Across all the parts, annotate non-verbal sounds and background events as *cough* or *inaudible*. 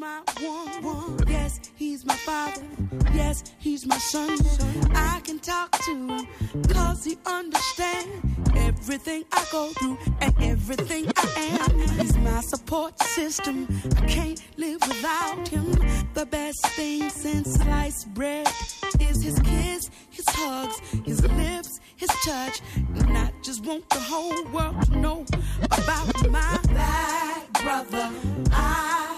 my one, one. Yes, he's my father. Yes, he's my son. I can talk to him cause he understands everything I go through and everything I am. He's my support system. I can't live without him. The best thing since sliced bread is his kiss, his hugs, his lips, his touch. And I just want the whole world to know about my black brother. I,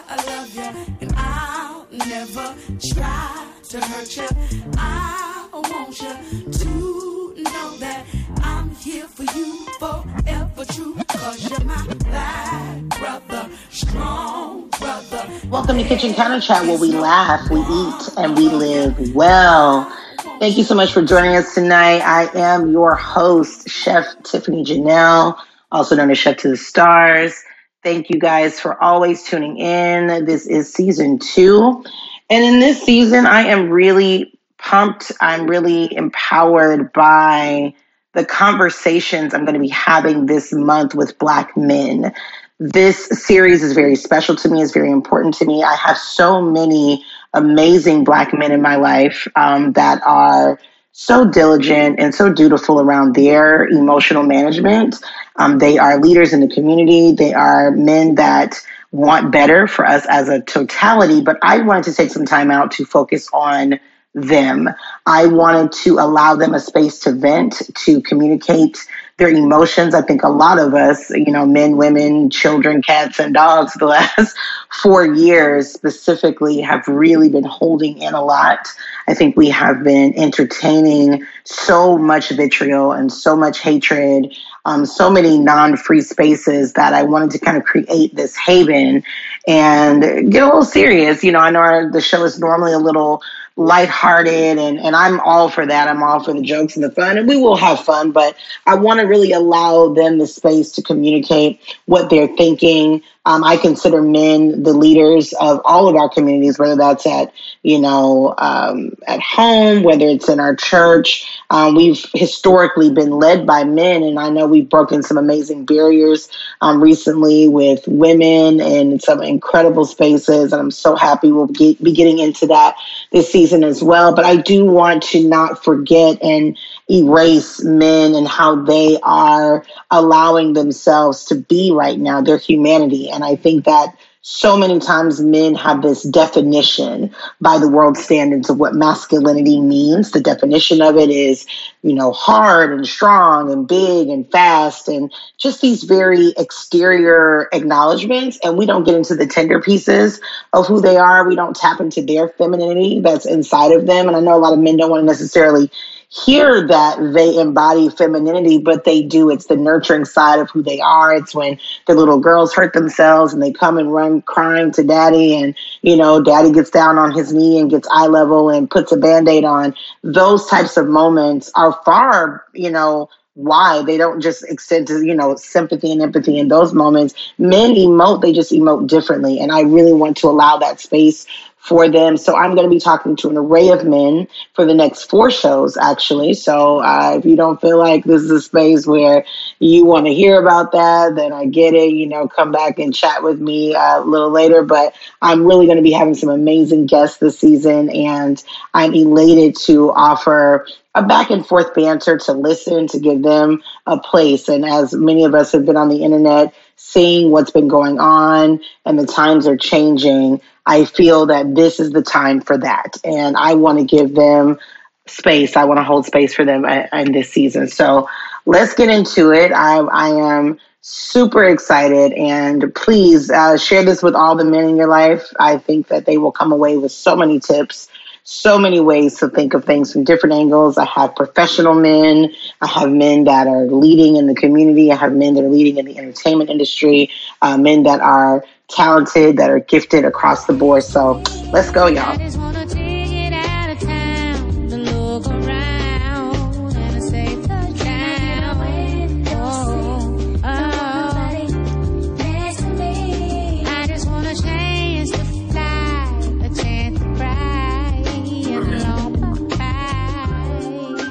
you, and I'll never try to hurt you. I want you to know that I'm here for you forever true. Cause you're my black brother, strong brother. Welcome to Kitchen Counter Chat, where we laugh, we eat, and we live well. Thank you so much for joining us tonight. I am your host, Chef Tiffany Janelle, also known as Chef to the Stars. Thank you guys for always tuning in. This is season two. And in this season, I am really pumped. I'm really empowered by the conversations I'm going to be having this month with Black men. This series is very special to me, it's very important to me. I have so many amazing Black men in my life um, that are so diligent and so dutiful around their emotional management. Um, they are leaders in the community, they are men that want better for us as a totality, but I wanted to take some time out to focus on them. I wanted to allow them a space to vent, to communicate their emotions. I think a lot of us, you know, men, women, children, cats, and dogs, *laughs* the last four years specifically have really been holding in a lot. I think we have been entertaining so much vitriol and so much hatred, um, so many non free spaces that I wanted to kind of create this haven and get a little serious. You know, I know our, the show is normally a little lighthearted and, and I'm all for that. I'm all for the jokes and the fun and we will have fun, but I want to really allow them the space to communicate what they're thinking. Um, I consider men the leaders of all of our communities, whether that's at, you know, um, at home, whether it's in our church. Um, we've historically been led by men, and I know we've broken some amazing barriers um, recently with women and some incredible spaces, and I'm so happy we'll be getting into that this season as well. But I do want to not forget and erase men and how they are allowing themselves to be right now, their humanity. And I think that so many times men have this definition by the world standards of what masculinity means. The definition of it is, you know, hard and strong and big and fast and just these very exterior acknowledgments. And we don't get into the tender pieces of who they are. We don't tap into their femininity that's inside of them. And I know a lot of men don't want to necessarily hear that they embody femininity, but they do. It's the nurturing side of who they are. It's when the little girls hurt themselves and they come and run crying to daddy, and, you know, daddy gets down on his knee and gets eye level and puts a band aid on. Those types of moments are far, you know, why they don't just extend to you know sympathy and empathy in those moments men emote they just emote differently and i really want to allow that space for them. So I'm going to be talking to an array of men for the next four shows, actually. So uh, if you don't feel like this is a space where you want to hear about that, then I get it. You know, come back and chat with me uh, a little later. But I'm really going to be having some amazing guests this season, and I'm elated to offer a back and forth banter to listen, to give them a place. And as many of us have been on the internet, seeing what's been going on and the times are changing, I feel that this is the time for that. And I want to give them space. I want to hold space for them in this season. So let's get into it. I, I am super excited and please uh, share this with all the men in your life. I think that they will come away with so many tips so many ways to think of things from different angles. I have professional men, I have men that are leading in the community, I have men that are leading in the entertainment industry, uh, men that are talented, that are gifted across the board. So let's go, y'all.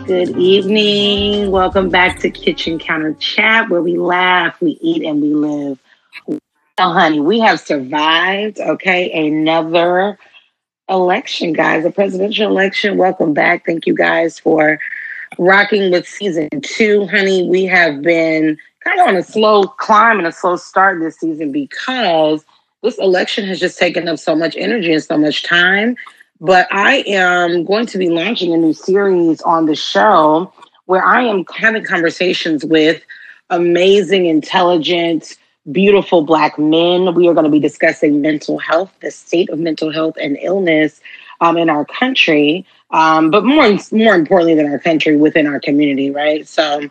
Good evening. Welcome back to Kitchen Counter Chat, where we laugh, we eat, and we live Oh, honey, we have survived. Okay, another election, guys, a presidential election. Welcome back. Thank you guys for rocking with season two, honey. We have been kind of on a slow climb and a slow start this season because this election has just taken up so much energy and so much time. But I am going to be launching a new series on the show where I am having conversations with amazing, intelligent, beautiful Black men. We are going to be discussing mental health, the state of mental health and illness um, in our country, um, but more more importantly than our country, within our community, right? So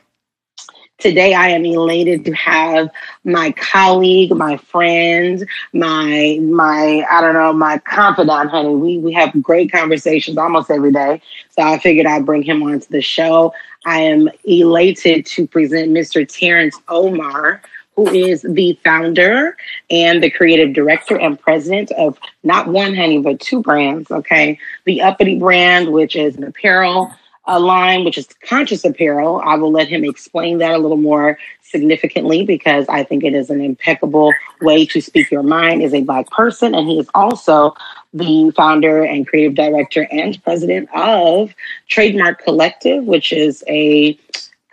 Today, I am elated to have my colleague, my friend, my my I don't know, my confidant, honey. We we have great conversations almost every day, so I figured I'd bring him onto the show. I am elated to present Mr. Terrence Omar, who is the founder and the creative director and president of not one honey but two brands. Okay, the Uppity brand, which is an apparel a line, which is conscious apparel. I will let him explain that a little more significantly because I think it is an impeccable way to speak your mind as a Black person. And he is also the founder and creative director and president of Trademark Collective, which is a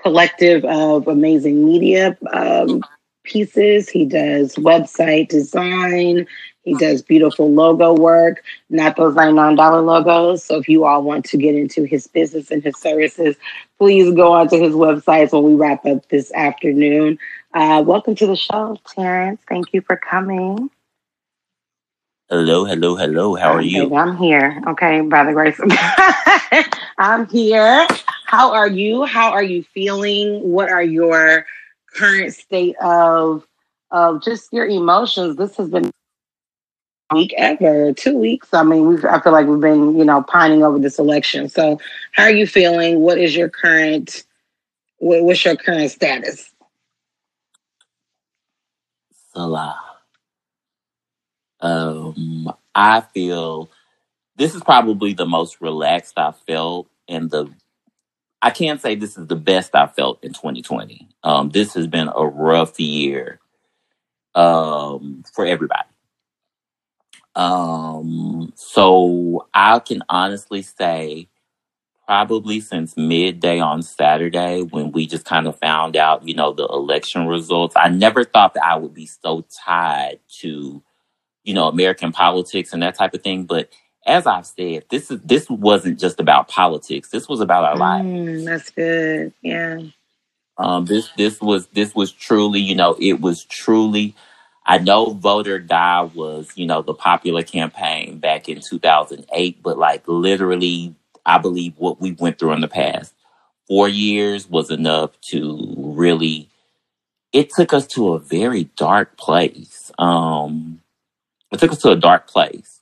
collective of amazing media um, pieces. He does website design, he does beautiful logo work, not those $99 logos. So if you all want to get into his business and his services, please go onto his website when we wrap up this afternoon. Uh, welcome to the show, Terrence. Thank you for coming. Hello, hello, hello. How are you? I'm here. Okay, by the grace of *laughs* God. I'm here. How are you? How are you feeling? What are your current state of of just your emotions? This has been week ever, two weeks. I mean, we've, I feel like we've been, you know, pining over this election. So, how are you feeling? What is your current, what, what's your current status? Salah. Um, I feel this is probably the most relaxed I've felt, in the I can't say this is the best I felt in 2020. Um, this has been a rough year um, for everybody. Um, so I can honestly say probably since midday on Saturday when we just kind of found out, you know, the election results, I never thought that I would be so tied to, you know, American politics and that type of thing. But as I've said, this is this wasn't just about politics. This was about our mm, lives. That's good. Yeah. Um, this this was this was truly, you know, it was truly I know Vote or Die was, you know, the popular campaign back in 2008, but like literally, I believe what we went through in the past four years was enough to really, it took us to a very dark place. Um, it took us to a dark place.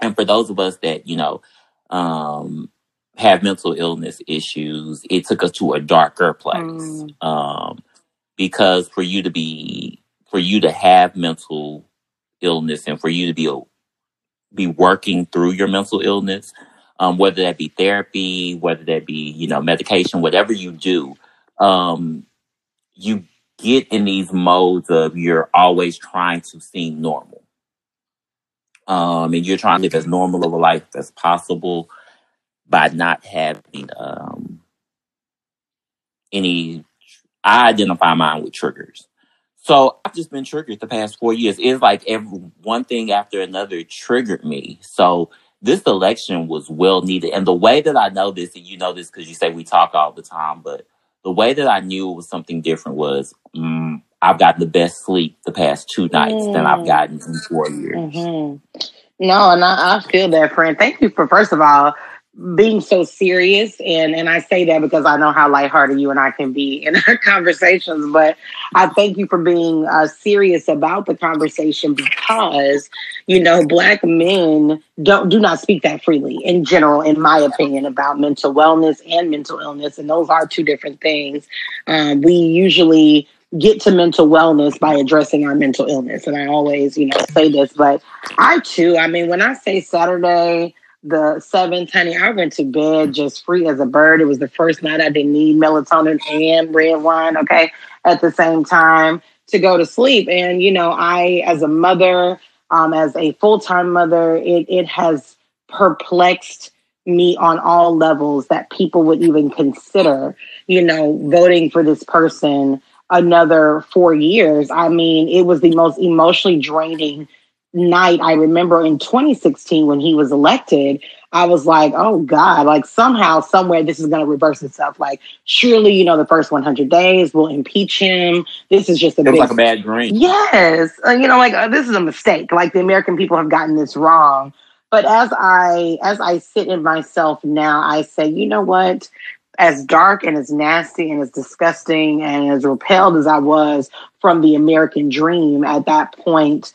And for those of us that, you know, um, have mental illness issues, it took us to a darker place. Mm. Um, because for you to be for you to have mental illness and for you to be be working through your mental illness, um, whether that be therapy, whether that be you know medication, whatever you do, um, you get in these modes of you're always trying to seem normal, um, and you're trying to live as normal of a life as possible by not having um, any. I identify mine with triggers. So I've just been triggered the past four years. It's like every one thing after another triggered me. So this election was well needed. And the way that I know this, and you know this because you say we talk all the time, but the way that I knew it was something different was mm, I've gotten the best sleep the past two nights mm. than I've mm. gotten in four years. Mm-hmm. No, and I, I feel that, friend. Thank you for first of all being so serious and and I say that because I know how lighthearted you and I can be in *laughs* our conversations but I thank you for being uh, serious about the conversation because you know black men don't do not speak that freely in general in my opinion about mental wellness and mental illness and those are two different things um, we usually get to mental wellness by addressing our mental illness and I always you know say this but I too I mean when I say Saturday the seventh, honey, I went to bed just free as a bird. It was the first night I didn't need melatonin and red wine, okay, at the same time. to go to sleep. And, you know, I, as a mother, um, as a full time mother, it, it has perplexed me on all levels that people would even consider, you know, voting for this person another four years. I mean, it was the most emotionally draining night I remember in 2016 when he was elected. I was like, oh God, like somehow, somewhere this is going to reverse itself. Like, surely, you know, the first 100 days will impeach him. This is just a big, like a bad dream. Yes. Uh, you know, like uh, this is a mistake. Like the American people have gotten this wrong. But as I, as I sit in myself now, I say, you know what? As dark and as nasty and as disgusting and as repelled as I was from the American dream at that point,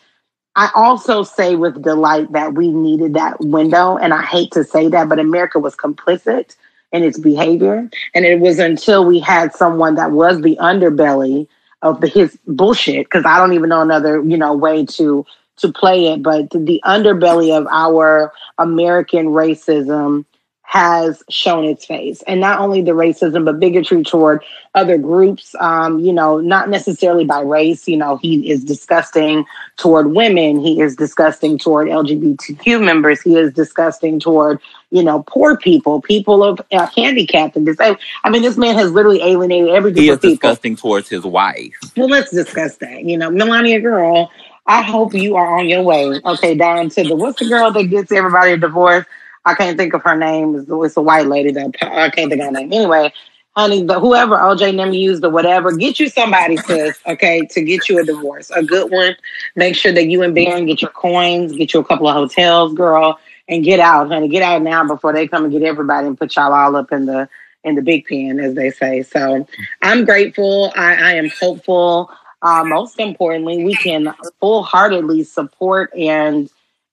I also say with delight that we needed that window. And I hate to say that, but America was complicit in its behavior. And it was until we had someone that was the underbelly of the, his bullshit, because I don't even know another, you know, way to to play it, but the underbelly of our American racism has shown its face. And not only the racism, but bigotry toward other groups, um, you know, not necessarily by race. You know, he is disgusting toward women. He is disgusting toward LGBTQ members. He is disgusting toward, you know, poor people, people of uh, handicapped and disabled. I mean, this man has literally alienated every group he is of people. disgusting towards his wife. Well, let's discuss that. You know, Melania girl, I hope you are on your way, okay, down to the, what's the girl that gets everybody a divorce? I can't think of her name. It's, a white lady that I can't think of her name. Anyway, honey, the whoever OJ them used or whatever, get you somebody, sis, okay, to get you a divorce, a good one. Make sure that you and Barron get your coins, get you a couple of hotels, girl, and get out, honey. Get out now before they come and get everybody and put y'all all up in the in the big pen, as they say. So I'm grateful. I, I am hopeful. Uh, most importantly, we can full heartedly support and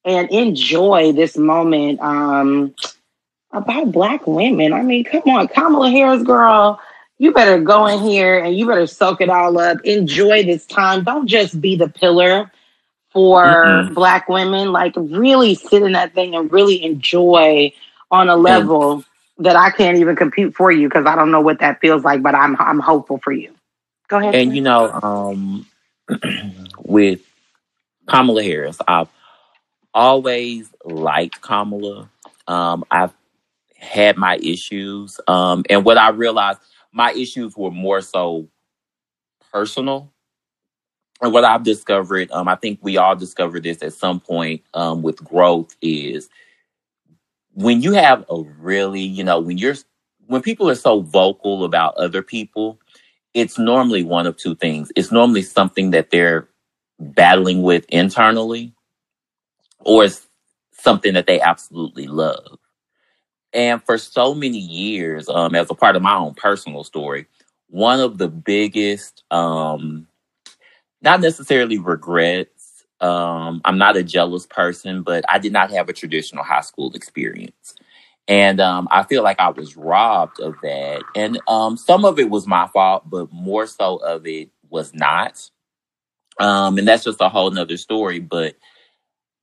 and enjoy this moment um, about Black women. I mean, come on, Kamala Harris, girl, you better go in here and you better soak it all up. Enjoy this time. Don't just be the pillar for mm-hmm. Black women. Like, really sit in that thing and really enjoy on a level that I can't even compute for you because I don't know what that feels like, but I'm I'm hopeful for you. Go ahead. And you know, um, *clears throat* with Kamala Harris, I've always liked Kamala. Um, I've had my issues. Um, and what I realized, my issues were more so personal. And what I've discovered, um, I think we all discovered this at some point um, with growth, is when you have a really, you know, when you're, when people are so vocal about other people, it's normally one of two things. It's normally something that they're battling with internally, or it's something that they absolutely love. And for so many years, um, as a part of my own personal story, one of the biggest, um, not necessarily regrets, um, I'm not a jealous person, but I did not have a traditional high school experience. And um, I feel like I was robbed of that. And um, some of it was my fault, but more so of it was not. Um, and that's just a whole nother story. But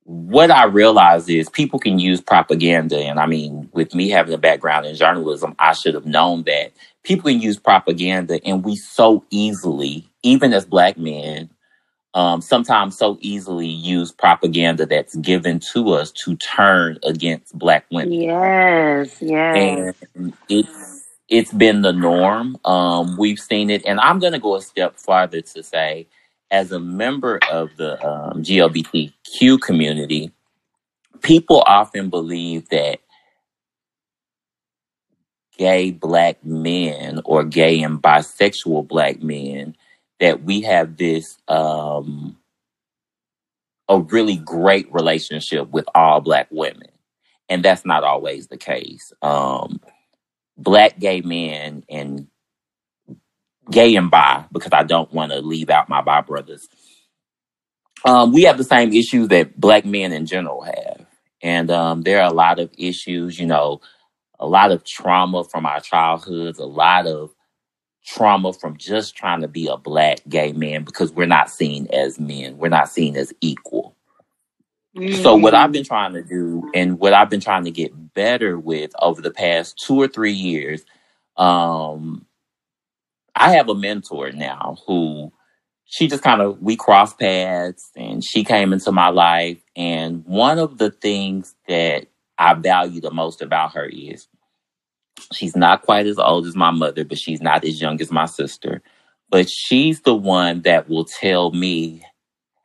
what I realize is people can use propaganda. And I mean, with me having a background in journalism, I should have known that people can use propaganda and we so easily, even as black men, um, sometimes so easily use propaganda that's given to us to turn against black women. Yes, yes. And it's it's been the norm. Um, we've seen it, and I'm going to go a step farther to say as a member of the um, GLBTQ community, people often believe that gay black men or gay and bisexual black men that we have this um, a really great relationship with all black women. And that's not always the case. Um, black gay men and gay and bi because I don't want to leave out my bi brothers. Um, we have the same issues that black men in general have. And um, there are a lot of issues, you know, a lot of trauma from our childhoods, a lot of trauma from just trying to be a black gay man because we're not seen as men, we're not seen as equal. Mm. So, what I've been trying to do and what I've been trying to get better with over the past two or three years, um, I have a mentor now who she just kind of we crossed paths and she came into my life and one of the things that i value the most about her is she's not quite as old as my mother but she's not as young as my sister but she's the one that will tell me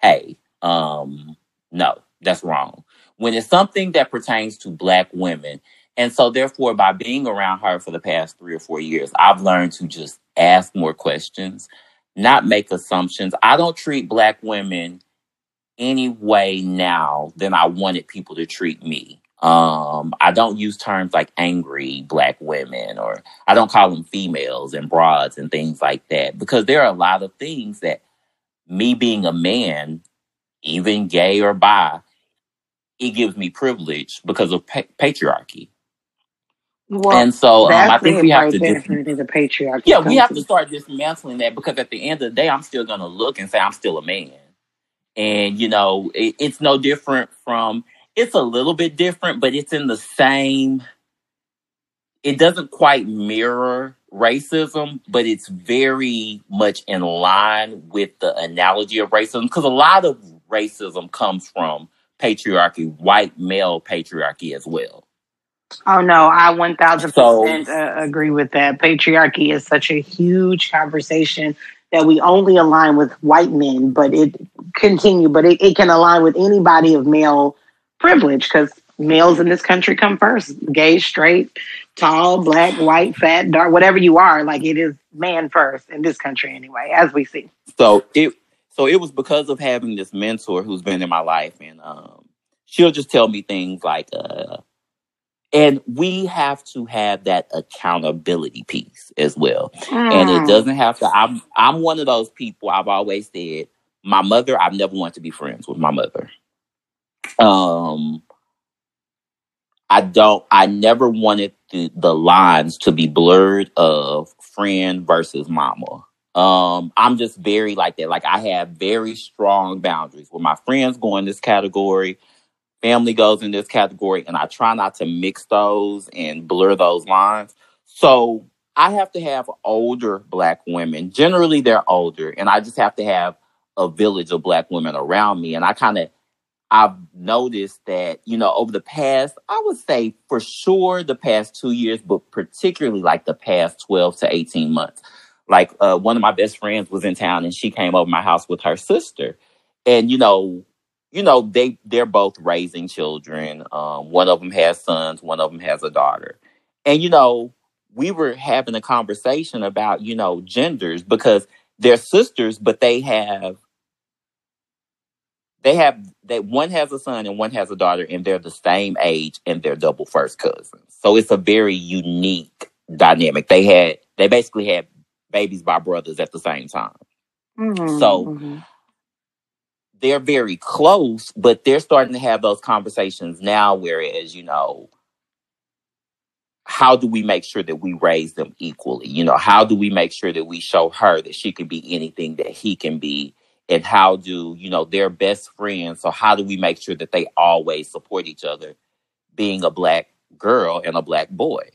hey um no that's wrong. When it's something that pertains to black women and so therefore by being around her for the past three or four years i've learned to just ask more questions not make assumptions. I don't treat black women any way now than I wanted people to treat me. Um, I don't use terms like angry black women or I don't call them females and broads and things like that because there are a lot of things that me being a man, even gay or bi, it gives me privilege because of pa- patriarchy. Well, and so um, I think we have to dis- the patriarchy. Yeah, we have to start dismantling that because at the end of the day, I'm still going to look and say I'm still a man, and you know, it, it's no different from. It's a little bit different, but it's in the same. It doesn't quite mirror racism, but it's very much in line with the analogy of racism because a lot of racism comes from patriarchy, white male patriarchy as well. Oh no, I one thousand percent uh, agree with that. Patriarchy is such a huge conversation that we only align with white men, but it continue, but it, it can align with anybody of male privilege because males in this country come first. Gay, straight, tall, black, white, fat, dark, whatever you are, like it is man first in this country anyway, as we see. So it so it was because of having this mentor who's been in my life and um she'll just tell me things like uh and we have to have that accountability piece as well. Mm. And it mm. doesn't have to I'm I'm one of those people I've always said my mother I've never wanted to be friends with my mother. Um I don't I never wanted the, the lines to be blurred of friend versus mama. Um, I'm just very like that. Like I have very strong boundaries where my friends go in this category, family goes in this category, and I try not to mix those and blur those lines. So I have to have older black women. Generally, they're older, and I just have to have a village of black women around me. And I kind of, I've noticed that, you know, over the past, I would say for sure the past two years, but particularly like the past 12 to 18 months. Like uh, one of my best friends was in town and she came over my house with her sister. And, you know, you know they they're both raising children um, one of them has sons one of them has a daughter. And you know we were having a conversation about you know genders because they're sisters but they have they have that one has a son and one has a daughter and they're the same age and they're double first cousins. So it's a very unique dynamic. They had they basically had babies by brothers at the same time. Mm-hmm, so mm-hmm they're very close, but they're starting to have those conversations now. Whereas, you know, how do we make sure that we raise them equally? You know, how do we make sure that we show her that she can be anything that he can be? And how do, you know, they're best friends. So, how do we make sure that they always support each other, being a black girl and a black boy?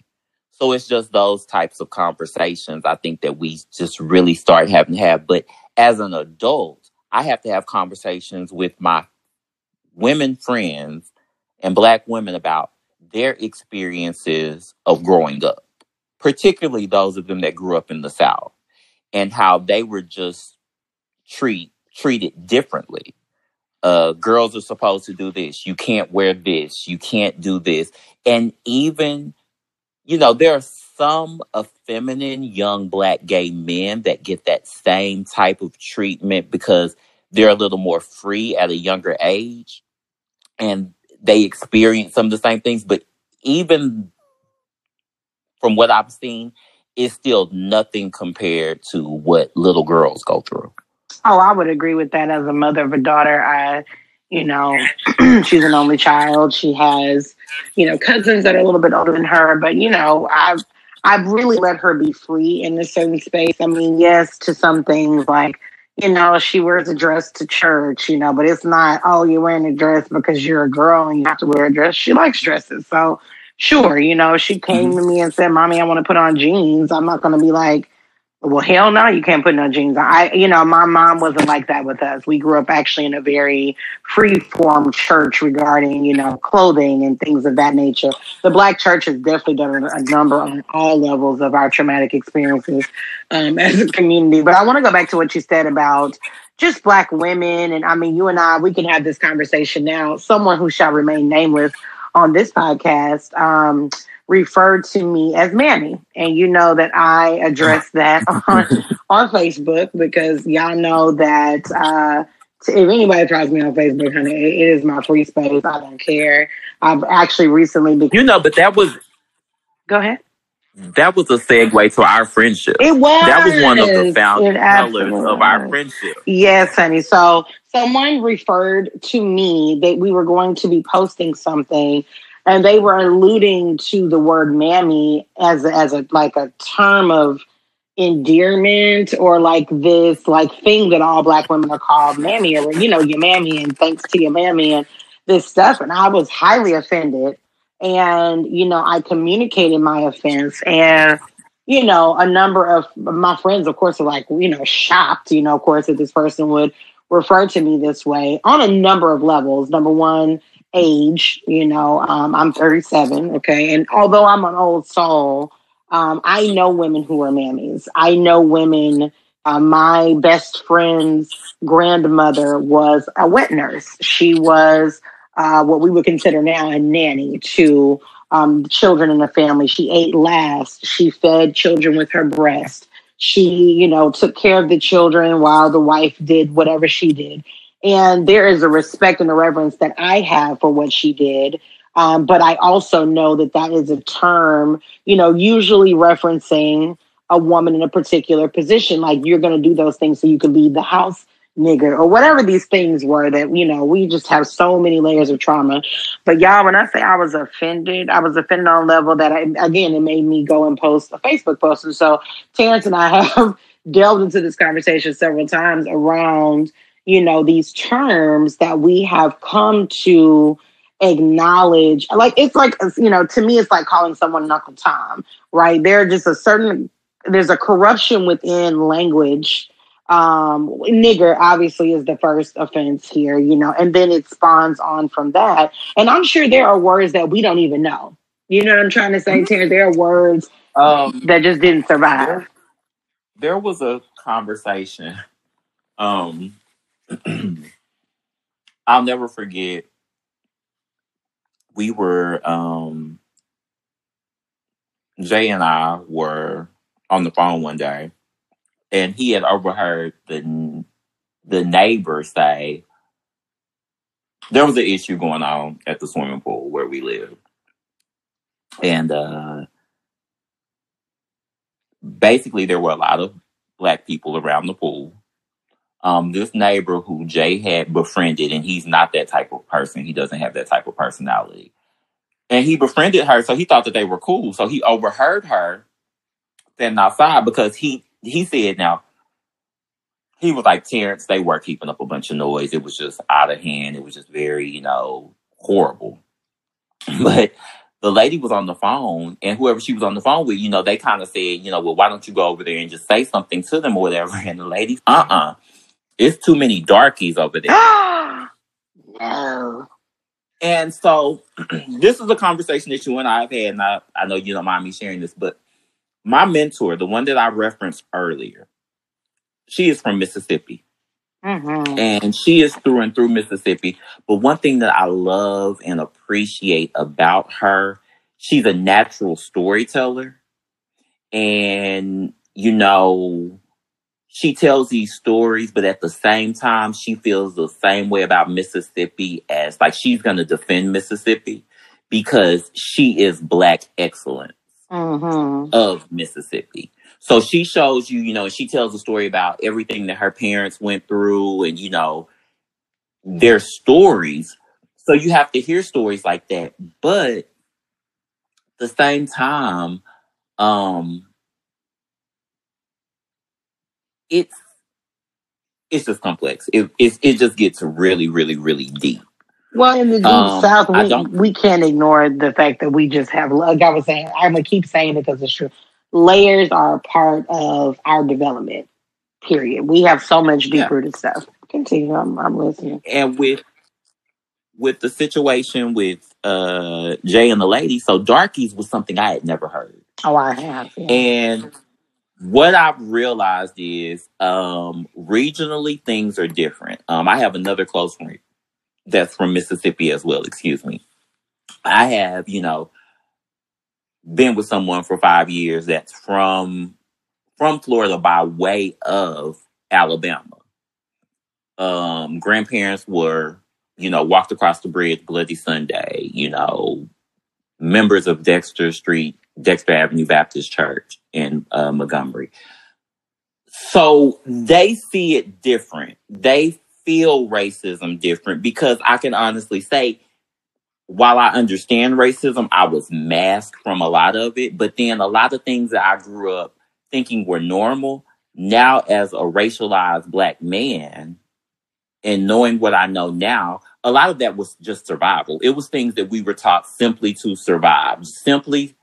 So, it's just those types of conversations I think that we just really start having to have. But as an adult, I have to have conversations with my women friends and black women about their experiences of growing up, particularly those of them that grew up in the South and how they were just treat treated differently. Uh, girls are supposed to do this. You can't wear this. You can't do this. And even, you know, there are some effeminate young black gay men that get that same type of treatment because they're a little more free at a younger age and they experience some of the same things. But even from what I've seen, it's still nothing compared to what little girls go through. Oh, I would agree with that as a mother of a daughter. I, you know, *clears throat* she's an only child. She has, you know, cousins that are a little bit older than her, but you know, I've I've really let her be free in a certain space. I mean, yes, to some things like you know, she wears a dress to church, you know, but it's not, oh, you're wearing a dress because you're a girl and you have to wear a dress. She likes dresses. So, sure, you know, she came mm-hmm. to me and said, Mommy, I want to put on jeans. I'm not going to be like, Well, hell no, you can't put no jeans on. I, you know, my mom wasn't like that with us. We grew up actually in a very free form church regarding, you know, clothing and things of that nature. The black church has definitely done a number on all levels of our traumatic experiences um, *laughs* as a community. But I want to go back to what you said about just black women. And I mean, you and I, we can have this conversation now. Someone who shall remain nameless on this podcast. Um, referred to me as Mammy. And you know that I address that *laughs* on, on Facebook because y'all know that uh, if anybody tries me on Facebook, honey, it, it is my free space. I don't care. I've actually recently been. You know, but that was. Go ahead. That was a segue to our friendship. It was. That was one of the founding pillars of our friendship. Yes, honey. So someone referred to me that we were going to be posting something and they were alluding to the word mammy as as a like a term of endearment or like this like thing that all black women are called mammy or you know your mammy and thanks to your mammy and this stuff. And i was highly offended and you know i communicated my offense and you know a number of my friends of course are like you know shocked you know of course that this person would refer to me this way on a number of levels. Number one age. You know, um, I'm 37. Okay, and although I'm an old soul, um, I know women who are mammies. I know women. Uh, my best friend's grandmother was a wet nurse. She was uh, what we would consider now a nanny to um, children in the family. She ate last. She fed children with her breast. She, you know, took care of the children while the wife did whatever she did. And there is a respect and a reverence that I have for what she did. Um, but I also know that that is a term, you know, usually referencing a woman in a particular position. Like you're going to do those things so you can leave the house, nigger, or whatever these things were that, you know, we just have so many layers of trauma. But y'all, when I say I was offended, I was offended on a level that, I, again, it made me go and post a Facebook post. And so Terrence and I *laughs* have delved into this conversation several times around you know, these terms that we have come to acknowledge. Like, it's like, you know, to me, it's like calling someone Knuckle Tom, right? There just a certain, there's a corruption within language. Um, nigger obviously is the first offense here, you know, and then it spawns on from that. And I'm sure there are words that we don't even know. You know what I'm trying to say, mm-hmm. Terry? There are words um, that just didn't survive. There, there was a conversation um, *clears throat* I'll never forget. We were um, Jay and I were on the phone one day, and he had overheard the the neighbor say there was an issue going on at the swimming pool where we live, and uh, basically there were a lot of black people around the pool um, this neighbor who Jay had befriended, and he's not that type of person. He doesn't have that type of personality. And he befriended her, so he thought that they were cool. So he overheard her standing outside because he he said now he was like Terrence, they were keeping up a bunch of noise. It was just out of hand. It was just very, you know, horrible. *laughs* But the lady was on the phone and whoever she was on the phone with, you know, they kind of said, you know, well, why don't you go over there and just say something to them or whatever? *laughs* And the lady, uh uh it's too many darkies over there. *gasps* no. And so *clears throat* this is a conversation that you and I have had, and I, I know you don't mind me sharing this, but my mentor, the one that I referenced earlier, she is from Mississippi. Mm-hmm. And she is through and through Mississippi. But one thing that I love and appreciate about her, she's a natural storyteller. And, you know, she tells these stories, but at the same time, she feels the same way about Mississippi as like she's going to defend Mississippi because she is black excellence mm-hmm. of Mississippi. So she shows you, you know, she tells a story about everything that her parents went through and, you know, their stories. So you have to hear stories like that. But at the same time, um, it's it's just complex. It it, it just gets really, really, really deep. Well, in the deep um, south, we, we can't ignore the fact that we just have, like I was saying, I'm gonna keep saying it because it's true. layers are a part of our development. Period. We have so much deeper yeah. stuff. Continue. I'm, I'm listening. And with with the situation with uh Jay and the lady, so darkies was something I had never heard. Oh, I have. Yeah. And what I've realized is um regionally things are different. Um I have another close friend that's from Mississippi as well, excuse me. I have, you know, been with someone for five years that's from from Florida by way of Alabama. Um, grandparents were, you know, walked across the bridge Bloody Sunday, you know, members of Dexter Street, Dexter Avenue Baptist Church in uh, Montgomery. So they see it different. They feel racism different because I can honestly say while I understand racism, I was masked from a lot of it. But then a lot of things that I grew up thinking were normal, now as a racialized black man and knowing what I know now, a lot of that was just survival. It was things that we were taught simply to survive. Simply,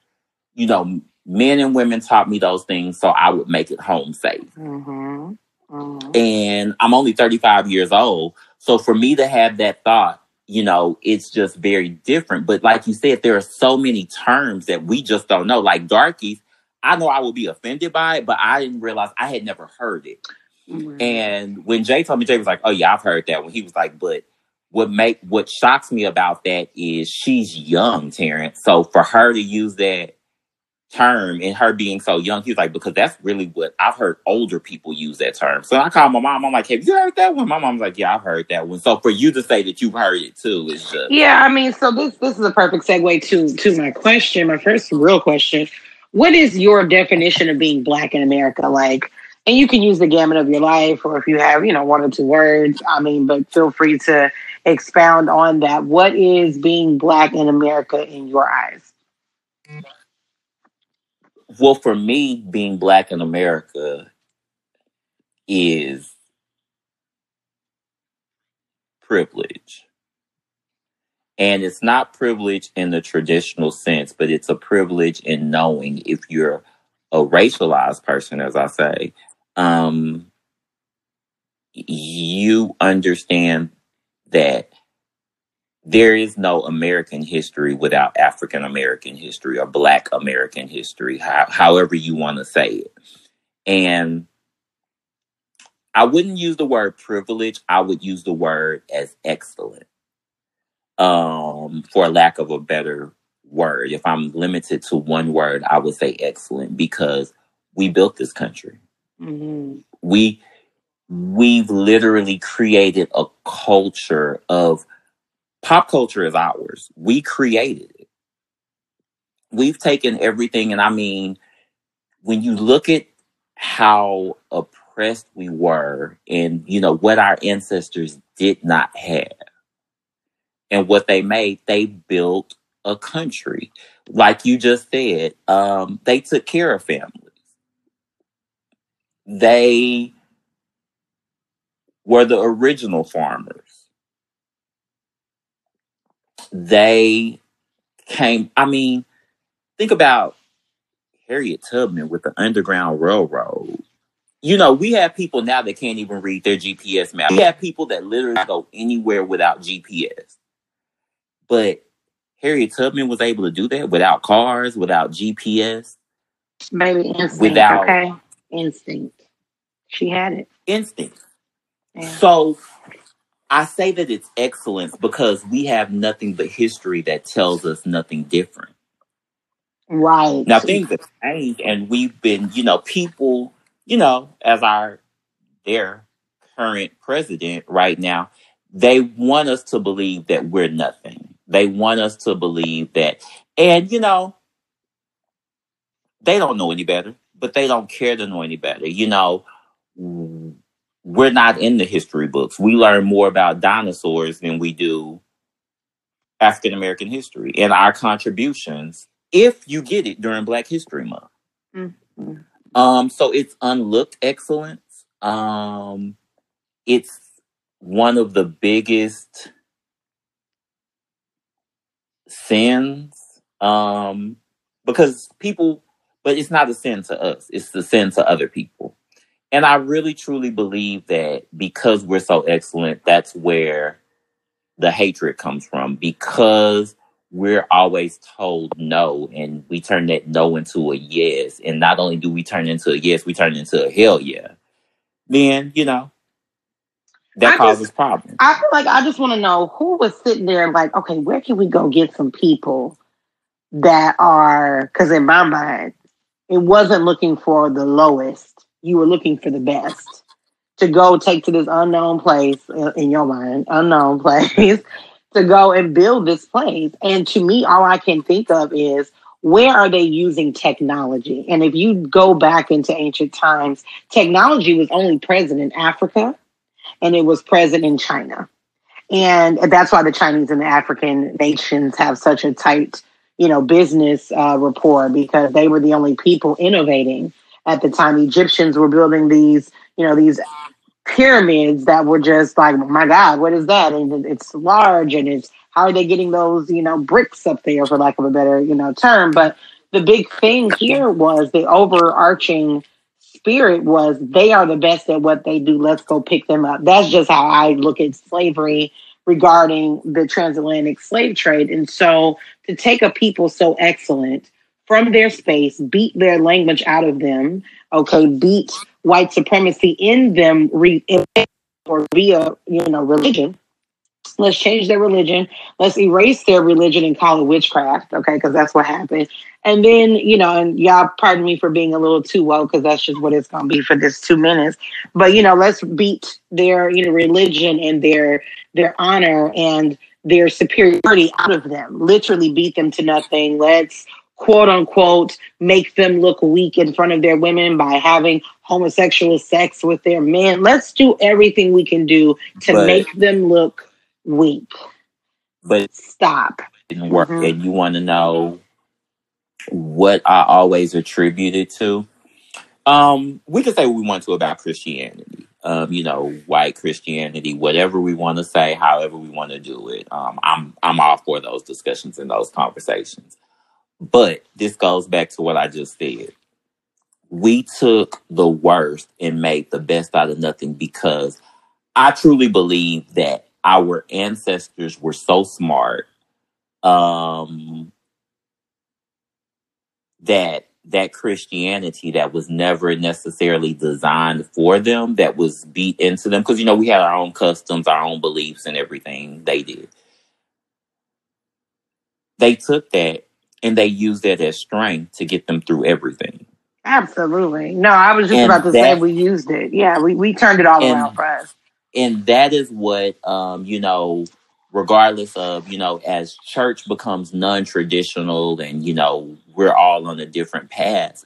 you know, men and women taught me those things so I would make it home safe. Mm-hmm. Mm-hmm. And I'm only 35 years old. So for me to have that thought you know, it's just very different. But like you said, there are so many terms that we just don't know. Like darkies, I know I would be offended by it, but I didn't realize I had never heard it. Mm-hmm. And when Jay told me, Jay was like, "Oh yeah, I've heard that." When he was like, "But what make what shocks me about that is she's young, Terrence. So for her to use that term and her being so young, he's like, because that's really what I've heard older people use that term. So I called my mom. I'm like, have you heard that one? My mom's like, yeah, I've heard that one. So for you to say that you've heard it too is just yeah. I mean, so this this is a perfect segue to to my question. My first real question: What is your definition of being black in America? Like, and you can use the gamut of your life, or if you have you know one or two words. I mean, but feel free to expound on that. What is being black in America in your eyes? Well, for me, being black in America is privilege. And it's not privilege in the traditional sense, but it's a privilege in knowing if you're a racialized person, as I say, um, you understand that there is no American history without African American history or Black American history, how, however you want to say it. And I wouldn't use the word privilege, I would use the word as excellent, um, for lack of a better word. If I'm limited to one word, I would say excellent because we built this country. Mm-hmm. We we've literally created a culture of pop culture is ours. We created it. We've taken everything, and I mean, when you look at how oppressed we were and you know what our ancestors did not have and what they made, they built a country. Like you just said, um, they took care of families. They were the original farmers they came. I mean, think about Harriet Tubman with the Underground Railroad. You know, we have people now that can't even read their GPS map. We have people that literally go anywhere without GPS. But Harriet Tubman was able to do that without cars, without GPS. Maybe instinct. Without okay. Instinct. She had it. Instinct. Yeah. So I say that it's excellence because we have nothing but history that tells us nothing different. Right. Now things have changed and we've been, you know, people, you know, as our their current president right now, they want us to believe that we're nothing. They want us to believe that and you know, they don't know any better, but they don't care to know any better. You know, we're not in the history books. We learn more about dinosaurs than we do African American history and our contributions if you get it during Black History Month. Mm-hmm. Um, so it's unlooked excellence. Um, it's one of the biggest sins um, because people but it's not a sin to us. It's a sin to other people. And I really truly believe that because we're so excellent, that's where the hatred comes from. Because we're always told no, and we turn that no into a yes. And not only do we turn into a yes, we turn into a hell yeah. Then, you know, that I causes just, problems. I feel like I just want to know who was sitting there like, okay, where can we go get some people that are, because in my mind, it wasn't looking for the lowest you were looking for the best to go take to this unknown place uh, in your mind, unknown *laughs* place to go and build this place. And to me, all I can think of is where are they using technology? And if you go back into ancient times, technology was only present in Africa and it was present in China. And that's why the Chinese and the African nations have such a tight, you know, business uh, rapport because they were the only people innovating at the time. Egyptians were building these, you know, these pyramids that were just like, oh my God, what is that? And it's large and it's how are they getting those, you know, bricks up there for lack of a better, you know, term. But the big thing here was the overarching spirit was they are the best at what they do. Let's go pick them up. That's just how I look at slavery regarding the transatlantic slave trade. And so to take a people so excellent from their space, beat their language out of them, okay, beat white supremacy in them re- or via, you know, religion. Let's change their religion. Let's erase their religion and call it witchcraft, okay, because that's what happened. And then, you know, and y'all pardon me for being a little too woke because that's just what it's going to be for this two minutes. But, you know, let's beat their, you know, religion and their their honor and their superiority out of them. Literally beat them to nothing. Let's quote unquote make them look weak in front of their women by having homosexual sex with their men. Let's do everything we can do to but, make them look weak. But stop. Didn't work. Mm-hmm. And you want to know what I always attributed to? Um, we can say what we want to about Christianity. Um, you know, white Christianity, whatever we want to say, however we want to do it. Um, I'm I'm all for those discussions and those conversations. But this goes back to what I just said. We took the worst and made the best out of nothing because I truly believe that our ancestors were so smart um, that that Christianity that was never necessarily designed for them, that was beat into them. Because, you know, we had our own customs, our own beliefs, and everything they did. They took that and they use that as strength to get them through everything. Absolutely. No, I was just and about to that, say we used it. Yeah, we, we turned it all and, around for us. And that is what um, you know, regardless of, you know, as church becomes non traditional and, you know, we're all on a different path.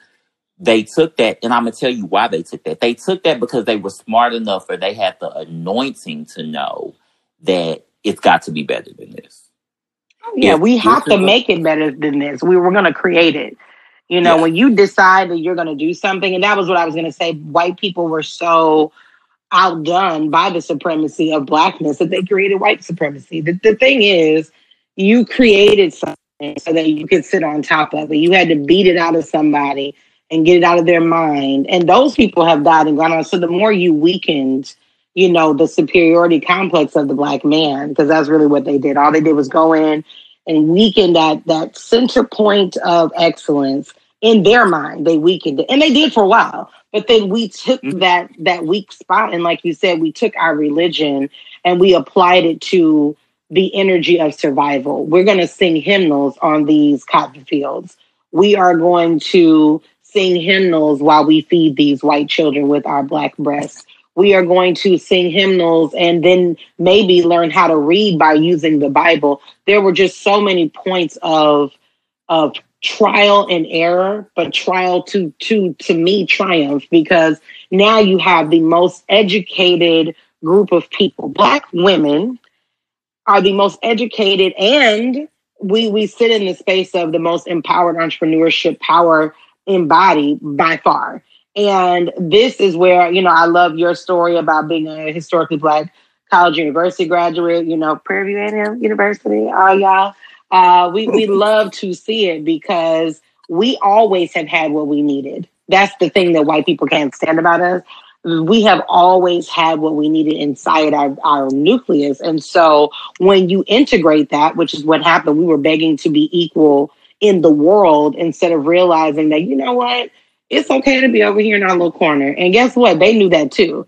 They took that, and I'm gonna tell you why they took that. They took that because they were smart enough or they had the anointing to know that it's got to be better than this Oh, yeah, we have to make it better than this. We were going to create it. You know, yeah. when you decide that you're going to do something, and that was what I was going to say. White people were so outdone by the supremacy of blackness that they created white supremacy. The, the thing is, you created something so that you could sit on top of it. You had to beat it out of somebody and get it out of their mind. And those people have died and gone on. So the more you weakened you know, the superiority complex of the black man, because that's really what they did. All they did was go in and weaken that that center point of excellence in their mind. They weakened it. And they did for a while. But then we took mm-hmm. that that weak spot and like you said, we took our religion and we applied it to the energy of survival. We're gonna sing hymnals on these cotton fields. We are going to sing hymnals while we feed these white children with our black breasts we are going to sing hymnals and then maybe learn how to read by using the Bible. There were just so many points of of trial and error, but trial to to to me triumph because now you have the most educated group of people. Black women are the most educated and we we sit in the space of the most empowered entrepreneurship power embodied by far. And this is where, you know, I love your story about being a historically black college university graduate, you know, Prairie View A&M University, all y'all. Uh, we, we *laughs* love to see it because we always have had what we needed. That's the thing that white people can't stand about us. We have always had what we needed inside our, our nucleus. And so when you integrate that, which is what happened, we were begging to be equal in the world instead of realizing that, you know what, it's okay to be over here in our little corner. And guess what? They knew that too.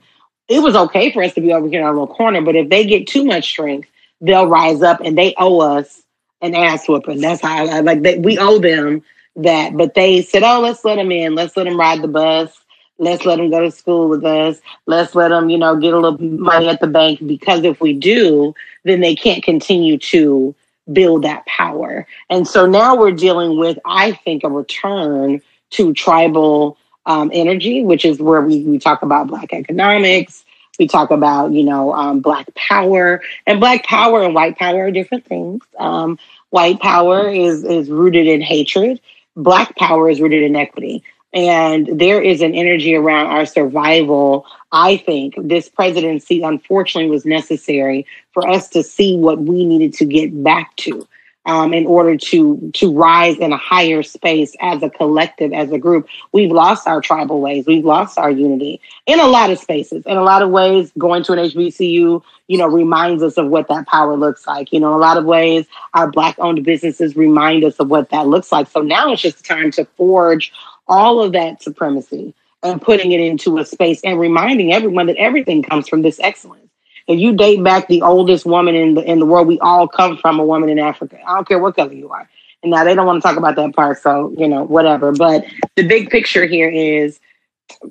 It was okay for us to be over here in our little corner, but if they get too much strength, they'll rise up and they owe us an ass whooping. That's how I like that. We owe them that, but they said, "Oh, let's let them in. Let's let them ride the bus. Let's let them go to school with us. Let's let them, you know, get a little money at the bank because if we do, then they can't continue to build that power." And so now we're dealing with, I think, a return to tribal um, energy, which is where we, we talk about Black economics. We talk about, you know, um, Black power. And Black power and white power are different things. Um, white power is, is rooted in hatred, Black power is rooted in equity. And there is an energy around our survival. I think this presidency, unfortunately, was necessary for us to see what we needed to get back to um, in order to to rise in a higher space as a collective, as a group. We've lost our tribal ways. We've lost our unity in a lot of spaces. In a lot of ways, going to an HBCU, you know, reminds us of what that power looks like. You know, a lot of ways, our black-owned businesses remind us of what that looks like. So now it's just time to forge all of that supremacy and putting it into a space and reminding everyone that everything comes from this excellence if you date back the oldest woman in the in the world, we all come from a woman in Africa. I don't care what color you are. And now they don't want to talk about that part, so you know, whatever. But the big picture here is,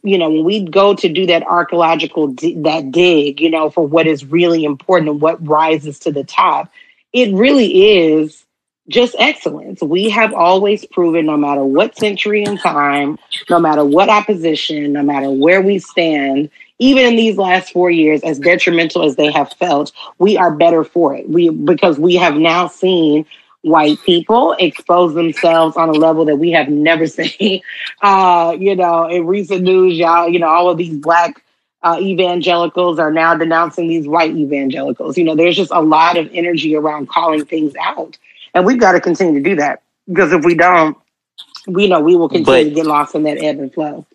you know, when we go to do that archaeological that dig, you know, for what is really important and what rises to the top, it really is just excellence. We have always proven, no matter what century and time, no matter what opposition, no matter where we stand, even in these last four years, as detrimental as they have felt, we are better for it. We because we have now seen white people expose themselves on a level that we have never *laughs* seen. Uh, you know, in recent news, y'all, you know, all of these black uh, evangelicals are now denouncing these white evangelicals. You know, there's just a lot of energy around calling things out, and we've got to continue to do that because if we don't, we know we will continue but, to get lost in that ebb and flow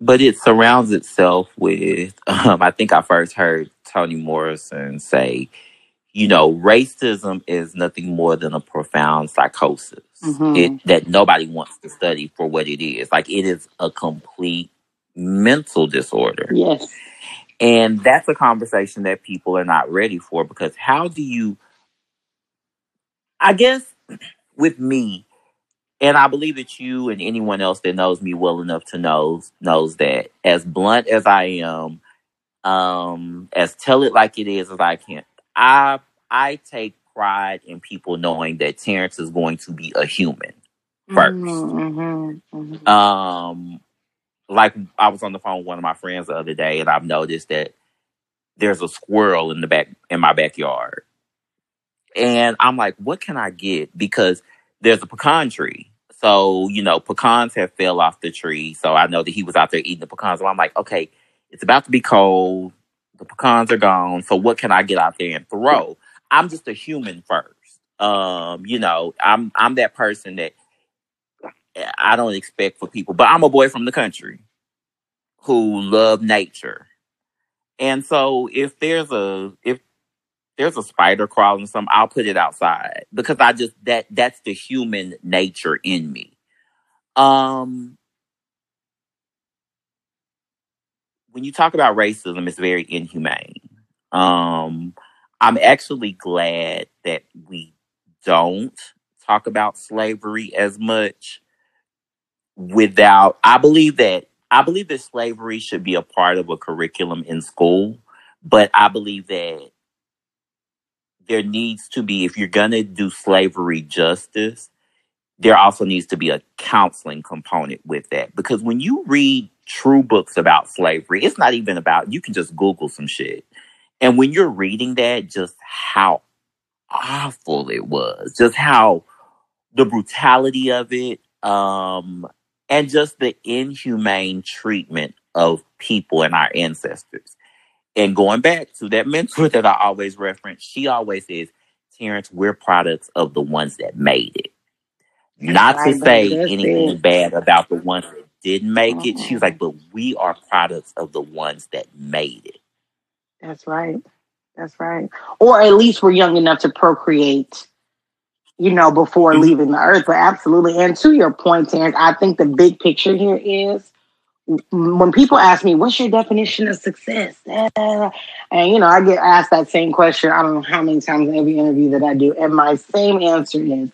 but it surrounds itself with *laughs* um, i think i first heard toni morrison say you know racism is nothing more than a profound psychosis. Mm-hmm. it, that nobody wants to study for what it is. Like it is a complete mental disorder. Yes. And that's a conversation that people are not ready for because how do you i guess *clears throat* with me and I believe that you and anyone else that knows me well enough to knows knows that as blunt as I am, um, as tell it like it is as I can, I I take pride in people knowing that Terrence is going to be a human 1st mm-hmm, mm-hmm. Um, like I was on the phone with one of my friends the other day, and I've noticed that there's a squirrel in the back in my backyard, and I'm like, what can I get? Because there's a pecan tree so, you know, pecans have fell off the tree. So I know that he was out there eating the pecans. So I'm like, okay, it's about to be cold. The pecans are gone. So what can I get out there and throw? I'm just a human first. Um, you know, I'm I'm that person that I don't expect for people, but I'm a boy from the country who love nature. And so if there's a if there's a spider crawling some i'll put it outside because i just that that's the human nature in me. Um when you talk about racism it's very inhumane. Um i'm actually glad that we don't talk about slavery as much without i believe that i believe that slavery should be a part of a curriculum in school but i believe that there needs to be, if you're going to do slavery justice, there also needs to be a counseling component with that. Because when you read true books about slavery, it's not even about, you can just Google some shit. And when you're reading that, just how awful it was, just how the brutality of it, um, and just the inhumane treatment of people and our ancestors. And going back to that mentor that I always reference, she always says, Terrence, we're products of the ones that made it. Not to say anything bad about the ones that didn't make mm-hmm. it. She was like, but we are products of the ones that made it. That's right. That's right. Or at least we're young enough to procreate, you know, before mm-hmm. leaving the earth. But absolutely. And to your point, Terrence, I think the big picture here is when people ask me, what's your definition of success? Eh, and, you know, I get asked that same question, I don't know how many times in every interview that I do. And my same answer is,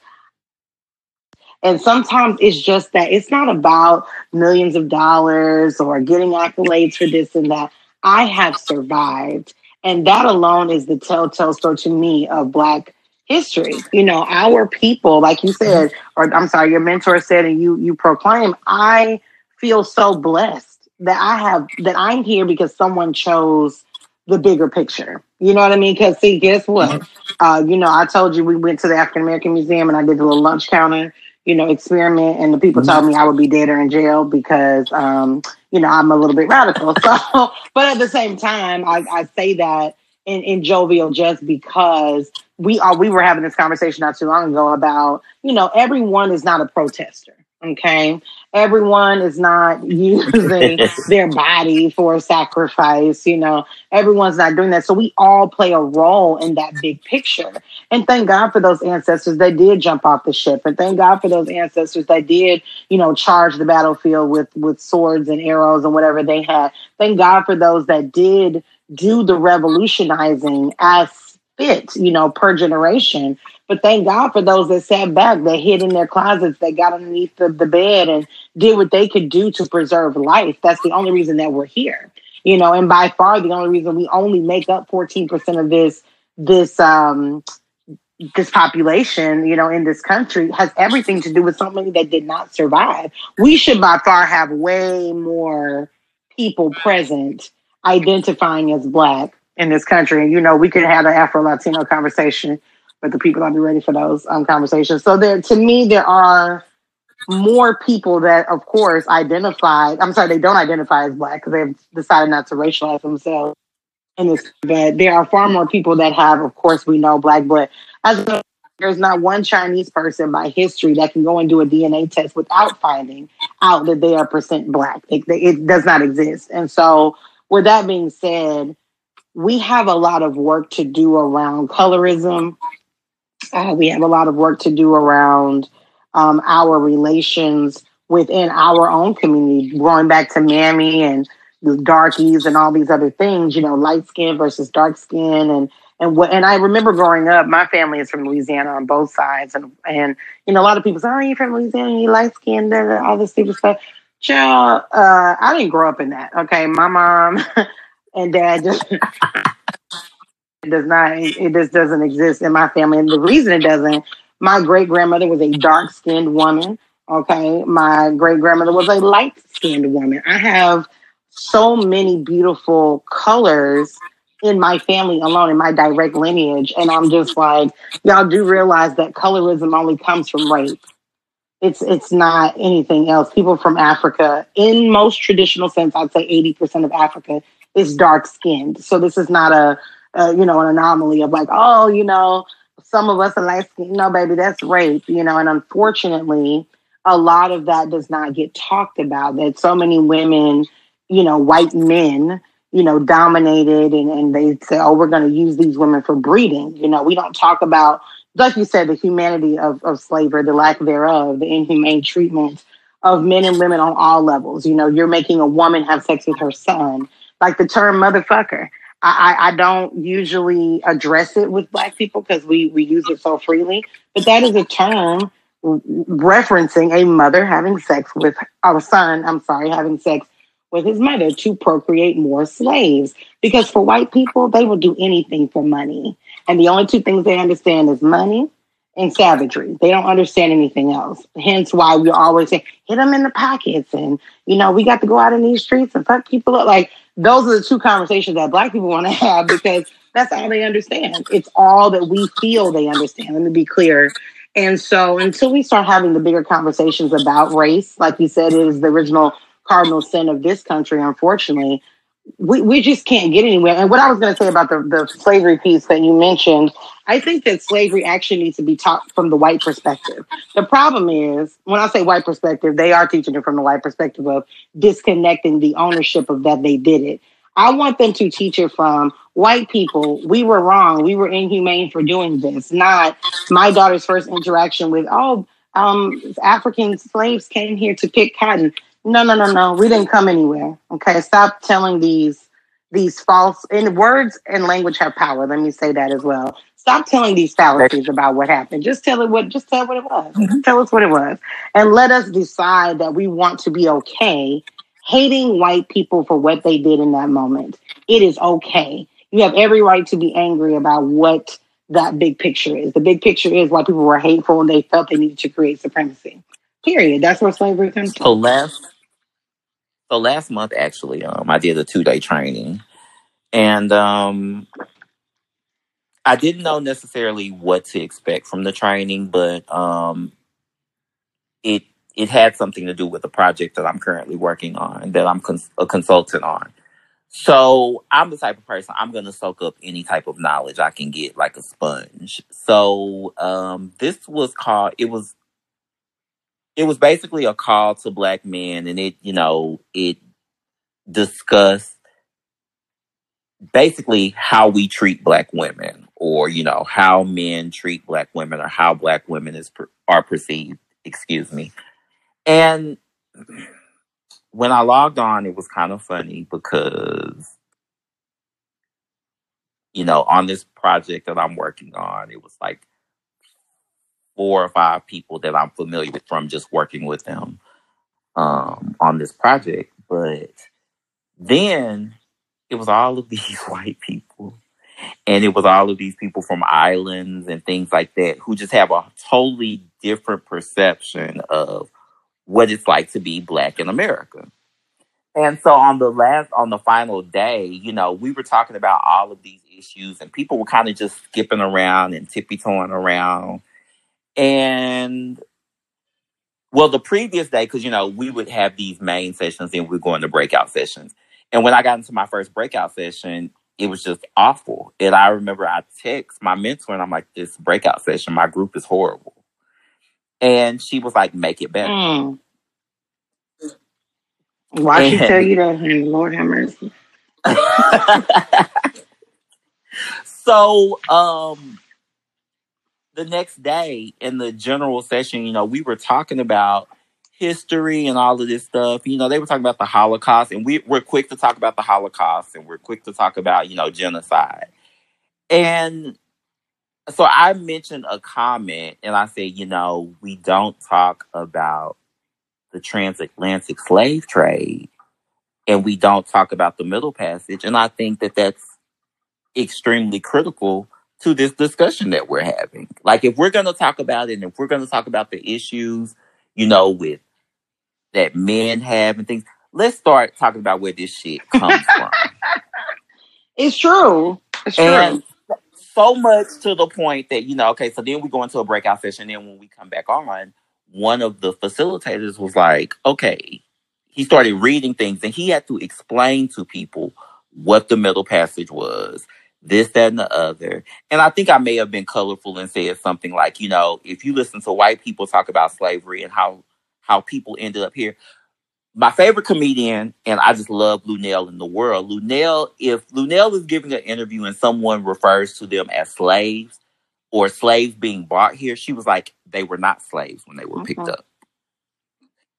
and sometimes it's just that it's not about millions of dollars or getting accolades for this and that. I have survived. And that alone is the telltale story to me of Black history. You know, our people, like you said, or I'm sorry, your mentor said, and you you proclaim, I feel so blessed that I have that I'm here because someone chose the bigger picture. You know what I mean? Because see, guess what? Uh, you know, I told you we went to the African American Museum and I did a little lunch counter, you know, experiment, and the people mm-hmm. told me I would be dead or in jail because, um, you know, I'm a little bit radical. *laughs* So, but at the same time, I, I say that in, in jovial just because we are we were having this conversation not too long ago about you know everyone is not a protester Okay. Everyone is not *laughs* using their body for sacrifice. You know, everyone's not doing that. So we all play a role in that big picture. And thank God for those ancestors that did jump off the ship. And thank God for those ancestors that did, you know, charge the battlefield with, with swords and arrows and whatever they had. Thank God for those that did do the revolutionizing as fit, you know, per generation. But thank God for those that sat back, that hid in their closets, that got underneath the, the bed and did what they could do to preserve life. That's the only reason that we're here. You know, and by far the only reason we only make up 14% of this this um this population, you know, in this country has everything to do with somebody that did not survive. We should by far have way more people present identifying as black in this country. And you know, we could have an Afro Latino conversation but the people be ready for those um, conversations. So there, to me, there are more people that, of course, identify. I'm sorry, they don't identify as black because they've decided not to racialize themselves. This, but there are far more people that have, of course, we know black but As a, there's not one Chinese person by history that can go and do a DNA test without finding out that they are percent black. It, it does not exist. And so, with that being said, we have a lot of work to do around colorism uh, we have a lot of work to do around um, our relations within our own community, going back to Mammy and the darkies and all these other things, you know, light skin versus dark skin and and what and I remember growing up, my family is from Louisiana on both sides and and you know a lot of people say, Oh, you from Louisiana, you light skinned, all this stupid stuff. Child, uh, I didn't grow up in that. Okay. My mom *laughs* and dad just it does not. It just doesn't exist in my family, and the reason it doesn't. My great grandmother was a dark skinned woman. Okay, my great grandmother was a light skinned woman. I have so many beautiful colors in my family alone, in my direct lineage, and I'm just like, y'all do realize that colorism only comes from rape. It's it's not anything else. People from Africa, in most traditional sense, I'd say 80% of Africa is dark skinned. So this is not a you know, an anomaly of like, oh, you know, some of us are light. No, baby, that's rape, you know, and unfortunately, a lot of that does not get talked about. That so many women, you know, white men, you know, dominated and, and they say, oh, we're going to use these women for breeding. You know, we don't talk about, like you said, the humanity of, of slavery, the lack thereof, the inhumane treatment of men and women on all levels. You know, you're making a woman have sex with her son. Like the term motherfucker. I, I don't usually address it with black people because we, we use it so freely, but that is a term referencing a mother having sex with our son, I'm sorry, having sex with his mother to procreate more slaves. Because for white people, they will do anything for money. And the only two things they understand is money and savagery. They don't understand anything else. Hence why we always say, hit them in the pockets. And, you know, we got to go out in these streets and fuck people up. Like, those are the two conversations that black people want to have because that's all they understand. It's all that we feel they understand. Let me be clear. And so until we start having the bigger conversations about race, like you said, it is the original cardinal sin of this country, unfortunately, we, we just can't get anywhere. And what I was going to say about the, the slavery piece that you mentioned, I think that slavery actually needs to be taught from the white perspective. The problem is, when I say white perspective, they are teaching it from the white perspective of disconnecting the ownership of that they did it. I want them to teach it from white people. We were wrong. We were inhumane for doing this. Not my daughter's first interaction with, oh, um, African slaves came here to pick cotton. No, no, no, no. We didn't come anywhere. Okay, stop telling these these false and words and language have power. Let me say that as well. Stop telling these fallacies about what happened. Just tell it what. Just tell what it was. Mm-hmm. Tell us what it was, and let us decide that we want to be okay hating white people for what they did in that moment. It is okay. You have every right to be angry about what that big picture is. The big picture is why people were hateful and they felt they needed to create supremacy. Period. That's where slavery comes from. So last so last month, actually, um, I did a two day training, and um, I didn't know necessarily what to expect from the training, but um, it it had something to do with the project that I'm currently working on, that I'm cons- a consultant on. So I'm the type of person I'm going to soak up any type of knowledge I can get like a sponge. So um, this was called. It was it was basically a call to black men and it you know it discussed basically how we treat black women or you know how men treat black women or how black women is are perceived excuse me. And when i logged on it was kind of funny because you know on this project that i'm working on it was like four or five people that I'm familiar with from just working with them um, on this project. But then it was all of *laughs* these white people. And it was all of these people from islands and things like that who just have a totally different perception of what it's like to be black in America. And so on the last, on the final day, you know, we were talking about all of these issues and people were kind of just skipping around and tippy toeing around and well, the previous day, because you know, we would have these main sessions and we are going to breakout sessions. And when I got into my first breakout session, it was just awful. And I remember I text my mentor and I'm like, this breakout session, my group is horrible. And she was like, make it better. Mm. Why and, she tell you that, honey? Lord have mercy. *laughs* so um the next day in the general session, you know, we were talking about history and all of this stuff. You know, they were talking about the Holocaust, and we, we're quick to talk about the Holocaust and we're quick to talk about, you know, genocide. And so I mentioned a comment and I said, you know, we don't talk about the transatlantic slave trade and we don't talk about the Middle Passage. And I think that that's extremely critical to this discussion that we're having. Like if we're going to talk about it and if we're going to talk about the issues, you know, with that men have and things, let's start talking about where this shit comes from. *laughs* It's true. It's and true. So much to the point that, you know, okay, so then we go into a breakout session. And when we come back on, one of the facilitators was like, okay, he started reading things and he had to explain to people what the middle passage was this, that, and the other. And I think I may have been colorful and said something like, you know, if you listen to white people talk about slavery and how how people ended up here. My favorite comedian, and I just love Luenell in the world. Luenell, if Luenell is giving an interview and someone refers to them as slaves or slaves being brought here, she was like, they were not slaves when they were picked mm-hmm. up.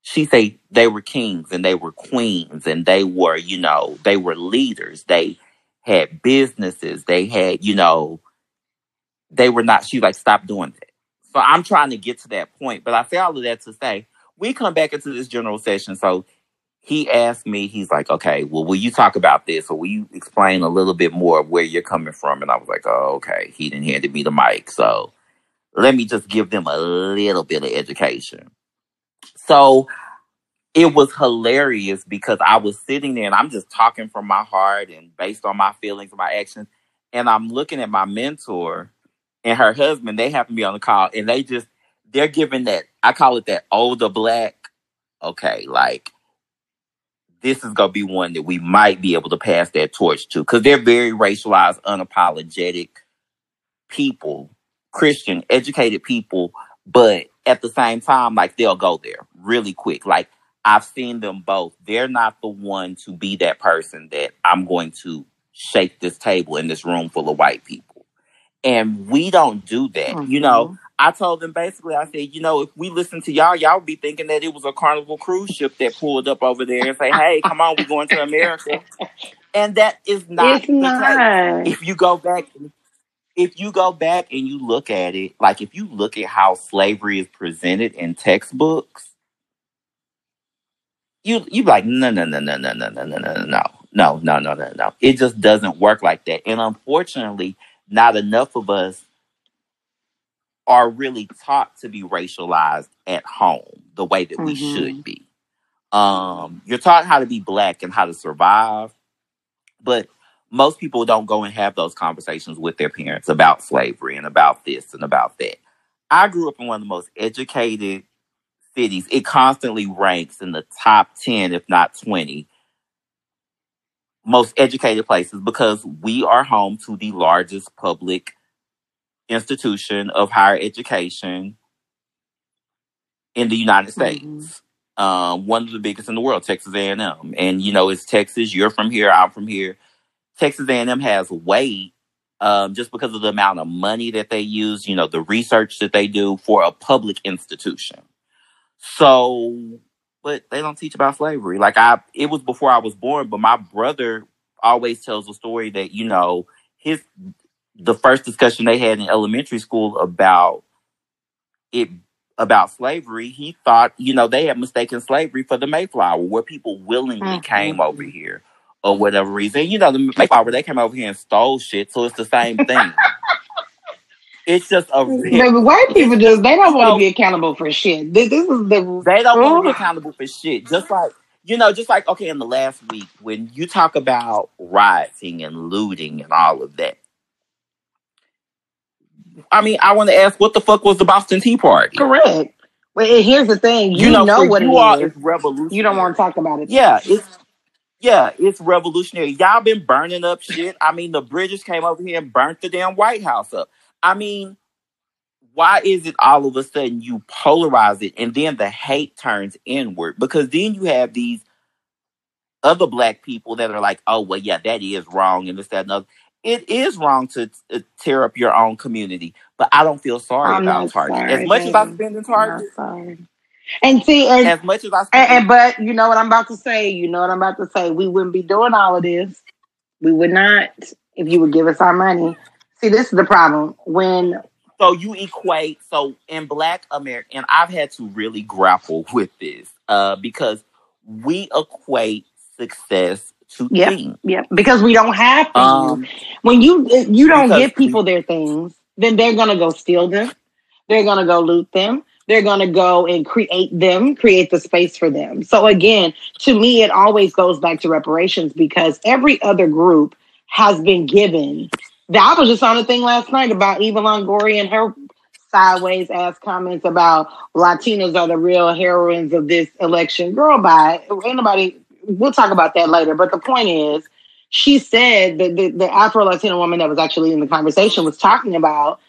She say they were kings and they were queens and they were, you know, they were leaders. They had businesses, they had, you know, they were not, she like, stop doing that. So I'm trying to get to that point. But I say all of that to say, we come back into this general session. So he asked me, he's like, okay, well, will you talk about this or will you explain a little bit more of where you're coming from? And I was like, oh, okay. He didn't handed me the mic. So let me just give them a little bit of education. So it was hilarious because I was sitting there and I'm just talking from my heart and based on my feelings and my actions. And I'm looking at my mentor and her husband, they happen to be on the call and they just, they're giving that, I call it that older black, okay, like this is going to be one that we might be able to pass that torch to because they're very racialized, unapologetic people, Christian, educated people, but at the same time, like they'll go there really quick. Like I've seen them both. They're not the one to be that person that I'm going to shake this table in this room full of white people. And we don't do that. Mm-hmm. You know, mm-hmm. I told them basically, I said, you know, if we listen to y'all, y'all would be thinking that it was a carnival cruise ship that pulled up over there and say, hey, come on, we're going to America. And that is not *laughs* it's not. Case. If you go back, if you go back and you look at it, like if you look at how slavery is presented in textbooks, you you like no no no no no no no no no no no no no no no. It just doesn't work like that. And unfortunately, not enough of us are really taught to be racialized at home the way that we mm-hmm. should be. Um, you're taught how to be black and how to survive, but most people don't go and have those conversations with their parents about slavery and about this and about that. I grew up in one of the most educated cities. It constantly ranks in the top 10, if not 20, most educated places because we are home to the largest public institution of higher education in the United States. Mm-hmm. Um, one of the biggest in the world, Texas A&M. And you know, it's Texas. You're from here. I'm from here. Texas A&M has weight um, just because of the amount of money that they use. You know, the research that they do for a public institution. So, but they don't teach about slavery. Like I, it was before I was born. But my brother always tells a story that you know his the first discussion they had in elementary school about it about slavery, he thought, you know, they had mistaken slavery for the Mayflower, where people willingly mm-hmm. came over here or whatever reason. You know, the Mayflower, they came over here and stole shit, so it's the same thing. It's just a the white people just they don't want to be accountable for shit. This, this is the they don't want to be accountable for shit. Just like you know, just like okay, in the last week when you talk about rioting and looting and all of that, I mean, I want to ask, what the fuck was the Boston Tea Party? Correct. Well, here's the thing. You, you know, know what you it is. Revolutionary. You don't want to talk about it. Yeah, it's yeah, it's revolutionary. Y'all been burning up shit. I mean, the British came over here and burnt the damn White House up. I mean, why is it all of a sudden you polarize it and then the hate turns inward? Because then you have these other black people that are like, oh, well, yeah, that is wrong and this, that, and other it is wrong to, to, tear up your own community, but I don't feel sorry I'm about Target. Sorry, as much baby. as I spend in Target, and see, and, as much as I spend, and, and, but you know what I'm about to say. You know what I'm about to say. We wouldn't be doing all of this. We would not if you would give us our money. See, this is the problem when. So you equate so in Black America, and I've had to really grapple with this uh, because we equate success to yep, things. Yeah, because we don't have things. Um, when you you don't give people their things, then they're gonna go steal them. They're gonna go loot them. They're gonna go and create them, create the space for them. So again, to me, it always goes back to reparations because every other group has been given. I was just on a thing last night about Eva Longoria and her sideways ass comments about Latinos are the real heroines of this election. Girl, bye. Anybody we'll talk about that later. But the point is, she said that the, the Afro Latina woman that was actually in the conversation was talking about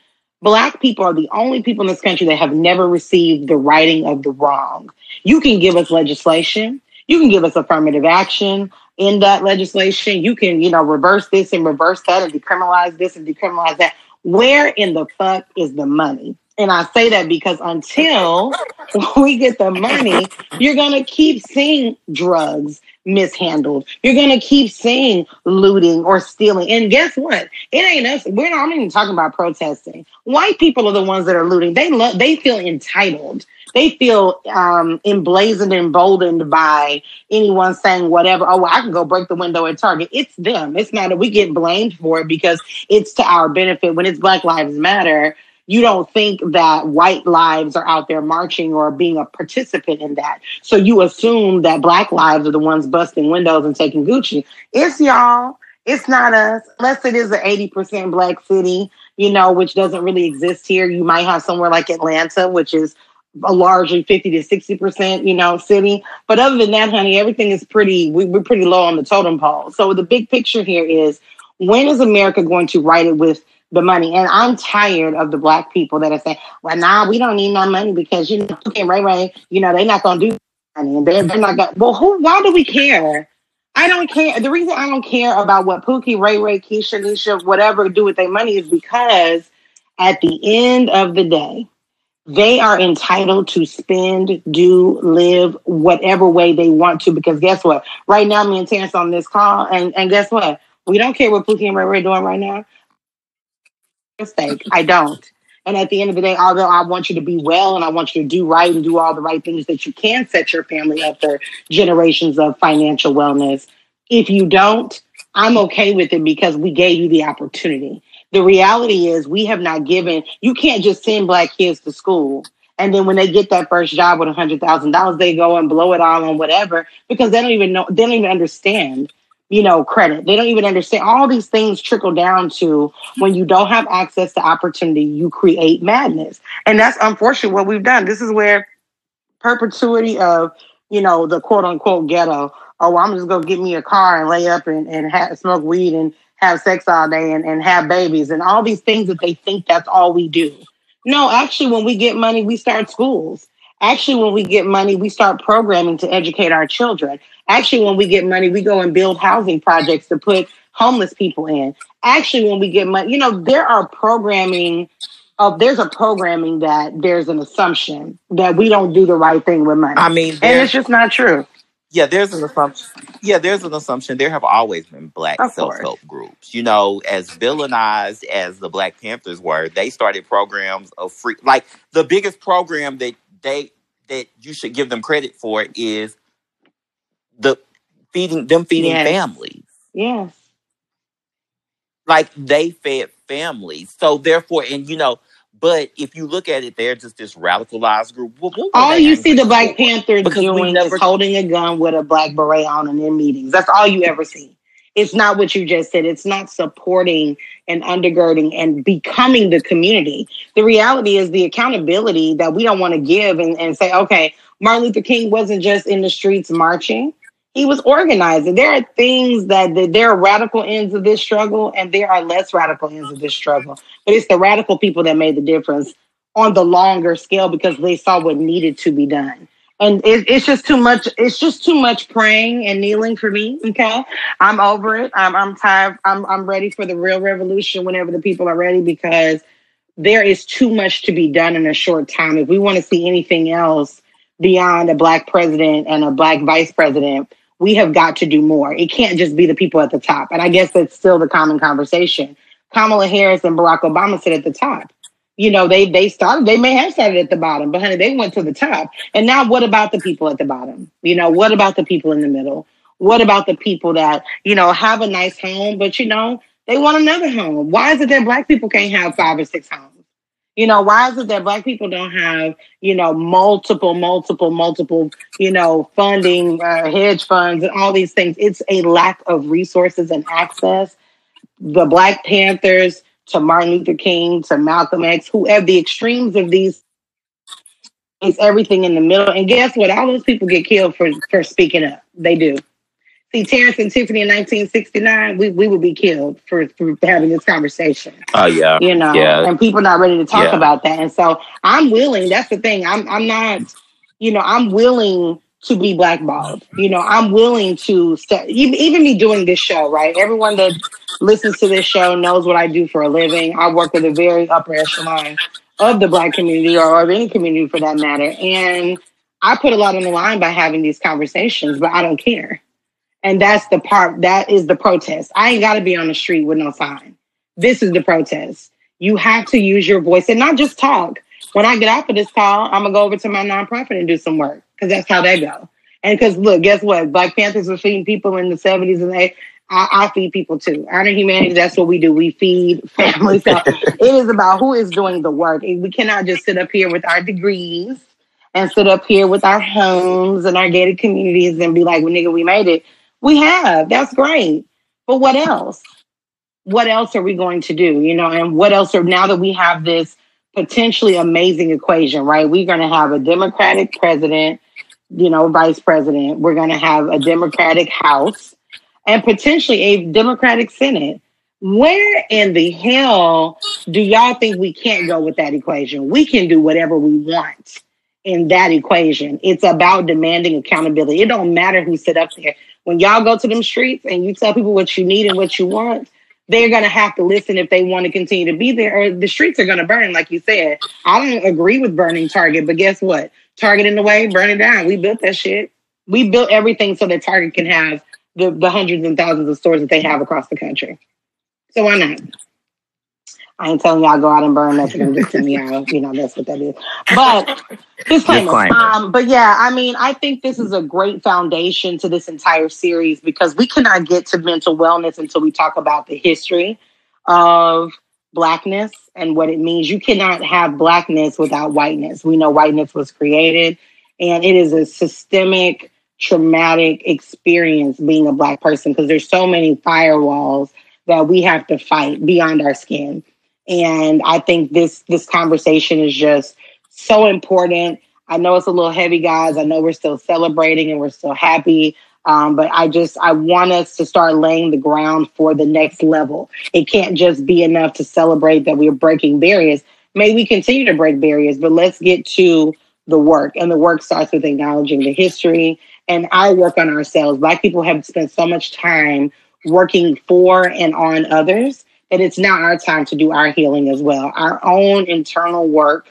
Black people are the only people in this country that have never received the righting of the wrong. You can give us legislation, you can give us affirmative action in that legislation, you can, you know, reverse this and reverse that and decriminalize this and decriminalize that. Where in the fuck is the money? And I say that because until *laughs* we get the money, you're going to keep seeing drugs mishandled. You're going to keep seeing looting or stealing. And guess what? It ain't us. We're not I'm even talking about protesting. White people are the ones that are looting. They love, they feel entitled. They feel um, emblazoned, emboldened by anyone saying whatever. Oh, well, I can go break the window at Target. It's them. It's not that we get blamed for it because it's to our benefit. When it's Black Lives Matter, you don't think that white lives are out there marching or being a participant in that. So you assume that black lives are the ones busting windows and taking Gucci. It's y'all. It's not us. Unless it is an 80% black city, you know, which doesn't really exist here. You might have somewhere like Atlanta, which is a largely 50 to 60%, you know, city. But other than that, honey, everything is pretty, we, we're pretty low on the totem pole. So the big picture here is when is America going to write it with the money? And I'm tired of the black people that are saying, well, nah, we don't need no money because, you know, okay, right, right, you know, they're not going to do money and they're, they're not going to, well, who, why do we care? I don't care. The reason I don't care about what Pookie, Ray Ray, Keisha, Nisha, whatever do with their money is because at the end of the day, they are entitled to spend, do, live whatever way they want to. Because guess what? Right now, me and Terrence on this call, and, and guess what? We don't care what Pookie and Ray Ray doing right now. Mistake. I don't. And at the end of the day, although I want you to be well and I want you to do right and do all the right things that you can set your family up for generations of financial wellness, if you don't, I'm okay with it because we gave you the opportunity. The reality is we have not given, you can't just send black kids to school. And then when they get that first job with a hundred thousand dollars, they go and blow it all on whatever because they don't even know, they don't even understand, you know, credit. They don't even understand. All these things trickle down to when you don't have access to opportunity, you create madness. And that's unfortunately what we've done. This is where perpetuity of, you know, the quote unquote ghetto. Oh, I'm just gonna get me a car and lay up and, and have, smoke weed and have sex all day and, and have babies and all these things that they think that's all we do. No, actually, when we get money, we start schools. Actually, when we get money, we start programming to educate our children. Actually, when we get money, we go and build housing projects to put homeless people in. Actually, when we get money, you know, there are programming of uh, there's a programming that there's an assumption that we don't do the right thing with money. I mean, and it's just not true. Yeah, there's an assumption. Yeah, there's an assumption. There have always been black self help groups. You know, as villainized as the Black Panthers were, they started programs of free. Like the biggest program that they that you should give them credit for is the feeding them feeding yes. families. Yes. Like they fed families. So therefore, and you know, but if you look at it, they're just this radicalized group. What all you see the Black Panthers doing never... is holding a gun with a black beret on in their meetings. That's all you ever see. It's not what you just said. It's not supporting and undergirding and becoming the community. The reality is the accountability that we don't want to give and, and say, okay, Martin Luther King wasn't just in the streets marching he was organizing. There are things that, that there are radical ends of this struggle, and there are less radical ends of this struggle. But it's the radical people that made the difference on the longer scale because they saw what needed to be done. And it, it's just too much. It's just too much praying and kneeling for me. Okay, I'm over it. I'm, I'm tired. I'm I'm ready for the real revolution whenever the people are ready because there is too much to be done in a short time. If we want to see anything else beyond a black president and a black vice president, we have got to do more. It can't just be the people at the top. And I guess that's still the common conversation. Kamala Harris and Barack Obama sit at the top. You know, they they started, they may have started at the bottom, but honey, they went to the top. And now what about the people at the bottom? You know, what about the people in the middle? What about the people that, you know, have a nice home, but you know, they want another home? Why is it that black people can't have five or six homes? You know, why is it that black people don't have, you know, multiple, multiple, multiple, you know, funding, uh, hedge funds, and all these things? It's a lack of resources and access. The Black Panthers to Martin Luther King to Malcolm X, whoever the extremes of these it's everything in the middle. And guess what? All those people get killed for for speaking up. They do see Terrence and Tiffany in 1969, we, we would be killed for, for having this conversation. Oh yeah, you know, yeah. and people not ready to talk yeah. about that. And so I'm willing. That's the thing. I'm I'm not. You know, I'm willing to be blackballed. You know, I'm willing to st- even, even me doing this show. Right, everyone that listens to this show knows what I do for a living. I work at the very upper echelon of the black community or of any community for that matter, and I put a lot on the line by having these conversations, but I don't care. And that's the part that is the protest. I ain't got to be on the street with no sign. This is the protest. You have to use your voice and not just talk. When I get off of this call, I'm gonna go over to my nonprofit and do some work because that's how they go. And because look, guess what? Black Panthers were feeding people in the 70s and they I, I, feed people too. Honor humanity, that's what we do. We feed *laughs* families. So it is about who is doing the work. We cannot just sit up here with our degrees and sit up here with our homes and our gated communities and be like, well, nigga, we made it. We have. That's great. But what else? What else are we going to do? You know, and what else are now that we have this potentially amazing equation, right? We're going to have a Democratic president, you know, vice president. We're going to have a Democratic House and potentially a Democratic Senate. Where in the hell do y'all think we can't go with that equation? We can do whatever we want in that equation. It's about demanding accountability. It don't matter who sit up there. When y'all go to them streets and you tell people what you need and what you want, they're going to have to listen if they want to continue to be there, or the streets are going to burn, like you said. I don't agree with burning Target, but guess what? Target in the way, burn it down. We built that shit. We built everything so that Target can have the, the hundreds and thousands of stores that they have across the country. So why not? I ain't telling y'all go out and burn nothing and just send me out. You know, that's what that is. But disclaimer. Um, but yeah, I mean, I think this is a great foundation to this entire series because we cannot get to mental wellness until we talk about the history of blackness and what it means. You cannot have blackness without whiteness. We know whiteness was created, and it is a systemic, traumatic experience being a black person because there's so many firewalls that we have to fight beyond our skin. And I think this this conversation is just so important. I know it's a little heavy, guys. I know we're still celebrating and we're still happy. Um, but I just I want us to start laying the ground for the next level. It can't just be enough to celebrate that we're breaking barriers. May we continue to break barriers, but let's get to the work. And the work starts with acknowledging the history and our work on ourselves. Black people have spent so much time working for and on others that it's now our time to do our healing as well. Our own internal work,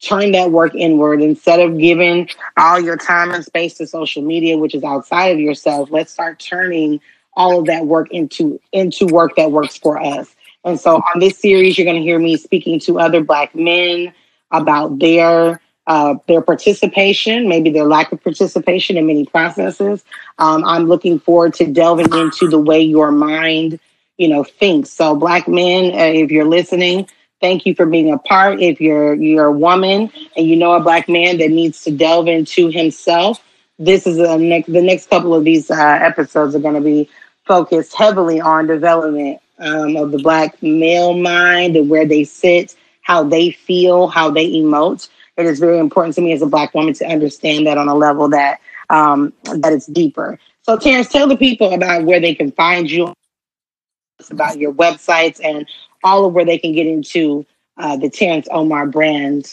turn that work inward instead of giving all your time and space to social media, which is outside of yourself. Let's start turning all of that work into into work that works for us. And so on this series, you're going to hear me speaking to other Black men about their uh, their participation, maybe their lack of participation in many processes. Um, I'm looking forward to delving into the way your mind you know, thinks. So, black men, uh, if you're listening, thank you for being a part. If you're you're a woman and you know a black man that needs to delve into himself, this is a next. The next couple of these uh, episodes are going to be focused heavily on development um, of the black male mind and where they sit, how they feel, how they emote. It is very important to me as a black woman to understand that on a level that um, that it's deeper. So, Terrence, tell the people about where they can find you about your websites and all of where they can get into uh, the Terrence Omar brand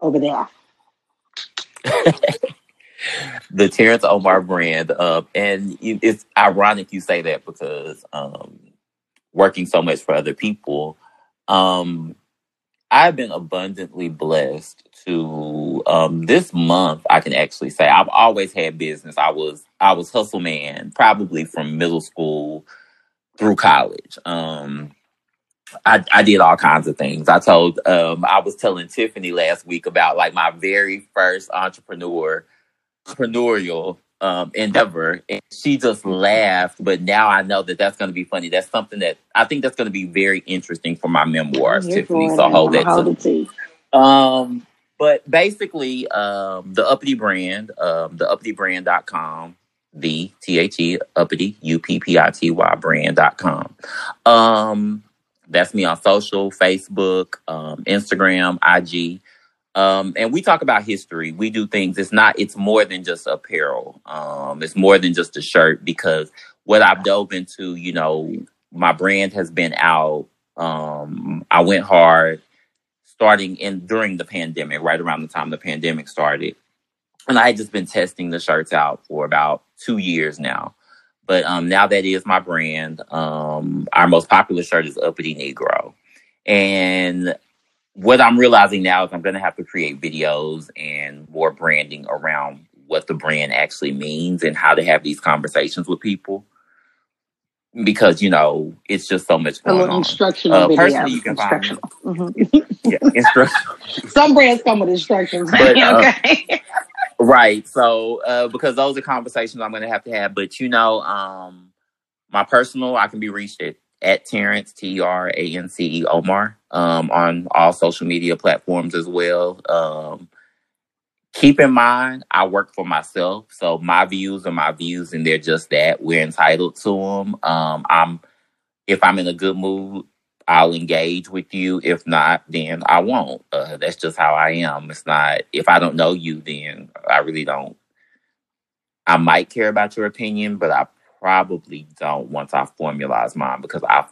over there. *laughs* the Terrence Omar brand, uh, and it's ironic you say that because um, working so much for other people, um, I've been abundantly blessed to um, this month. I can actually say I've always had business. I was I was hustle man, probably from middle school through college. Um, I, I did all kinds of things. I told, um, I was telling Tiffany last week about like my very first entrepreneur, entrepreneurial um, endeavor, and she just laughed. But now I know that that's going to be funny. That's something that I think that's going to be very interesting for my memoirs, Tiffany. So hold that. Hold to, um, but basically, um, the Uppity brand, um, the uppitybrand.com the T H E uppity U P P I T Y brand.com. Um, that's me on social, Facebook, um, Instagram, IG. Um, and we talk about history. We do things. It's not, it's more than just apparel. Um, it's more than just a shirt because what I've dove into, you know, my brand has been out. Um, I went hard starting in during the pandemic, right around the time the pandemic started and I had just been testing the shirts out for about two years now. But um, now that is my brand. Um, our most popular shirt is Uppity Negro. And what I'm realizing now is I'm going to have to create videos and more branding around what the brand actually means and how to have these conversations with people. Because you know it's just so much going on. Instructional uh. Personally, you can find mm-hmm. yeah, instructional. *laughs* Some brands come with instructions. But, *laughs* uh, okay. *laughs* Right. So, uh, because those are conversations I'm going to have to have. But, you know, um, my personal, I can be reached at, at Terrence, T R A N C E Omar, um, on all social media platforms as well. Um, keep in mind, I work for myself. So, my views are my views, and they're just that. We're entitled to them. Um, I'm, if I'm in a good mood, I'll engage with you. If not, then I won't. Uh, that's just how I am. It's not if I don't know you, then I really don't. I might care about your opinion, but I probably don't once I formalize mine because I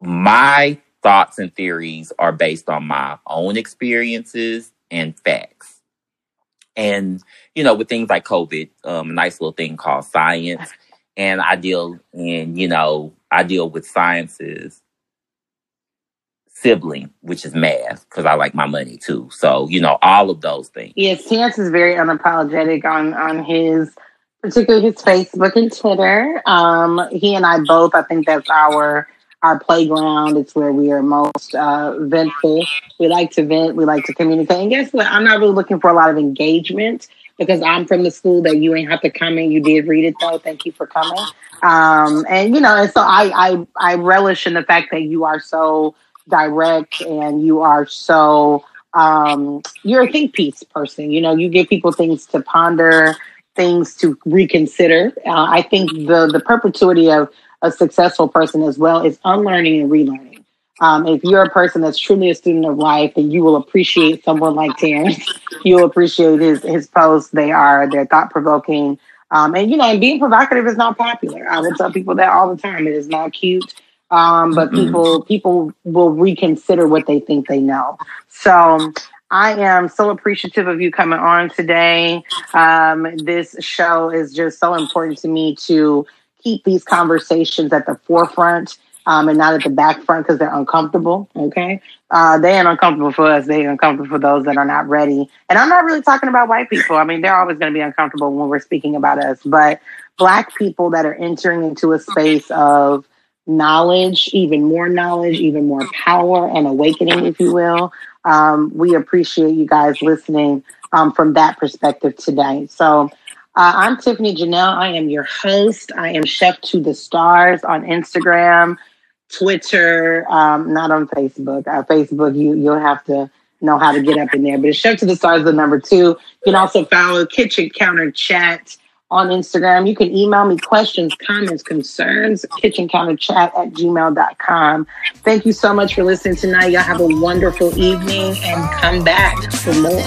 my thoughts and theories are based on my own experiences and facts. And you know, with things like COVID, um, a nice little thing called science, and I deal in you know I deal with sciences sibling, which is math, because I like my money too. So, you know, all of those things. Yes, Terrence is very unapologetic on on his particularly his Facebook and Twitter. Um, he and I both, I think that's our our playground. It's where we are most uh, ventful. We like to vent. We like to communicate. And guess what? I'm not really looking for a lot of engagement because I'm from the school that you ain't have to come in. You did read it though. Thank you for coming. Um, and you know, and so I, I, I relish in the fact that you are so direct and you are so, um, you're a think piece person. You know, you give people things to ponder, things to reconsider. Uh, I think the, the perpetuity of a successful person as well is unlearning and relearning. Um, if you're a person that's truly a student of life, then you will appreciate someone like Terrence. *laughs* You'll appreciate his his posts. They are they're thought provoking. Um, and you know, and being provocative is not popular. I will tell people that all the time. It is not cute. Um, but people people will reconsider what they think they know. So I am so appreciative of you coming on today. Um, this show is just so important to me to keep these conversations at the forefront um, and not at the back front because they're uncomfortable. Okay, uh, they ain't uncomfortable for us. They uncomfortable for those that are not ready. And I'm not really talking about white people. I mean, they're always going to be uncomfortable when we're speaking about us. But black people that are entering into a space of knowledge, even more knowledge, even more power and awakening, if you will. Um, we appreciate you guys listening um, from that perspective today. So. Uh, I'm Tiffany Janelle. I am your host. I am Chef to the Stars on Instagram. Twitter, um, not on Facebook. Uh, Facebook, you you'll have to know how to get up in there. But it's Chef to the Stars, the number two. You can also follow Kitchen Counter Chat on Instagram. You can email me questions, comments, concerns, kitchencounterchat at gmail.com. Thank you so much for listening tonight. Y'all have a wonderful evening and come back for more.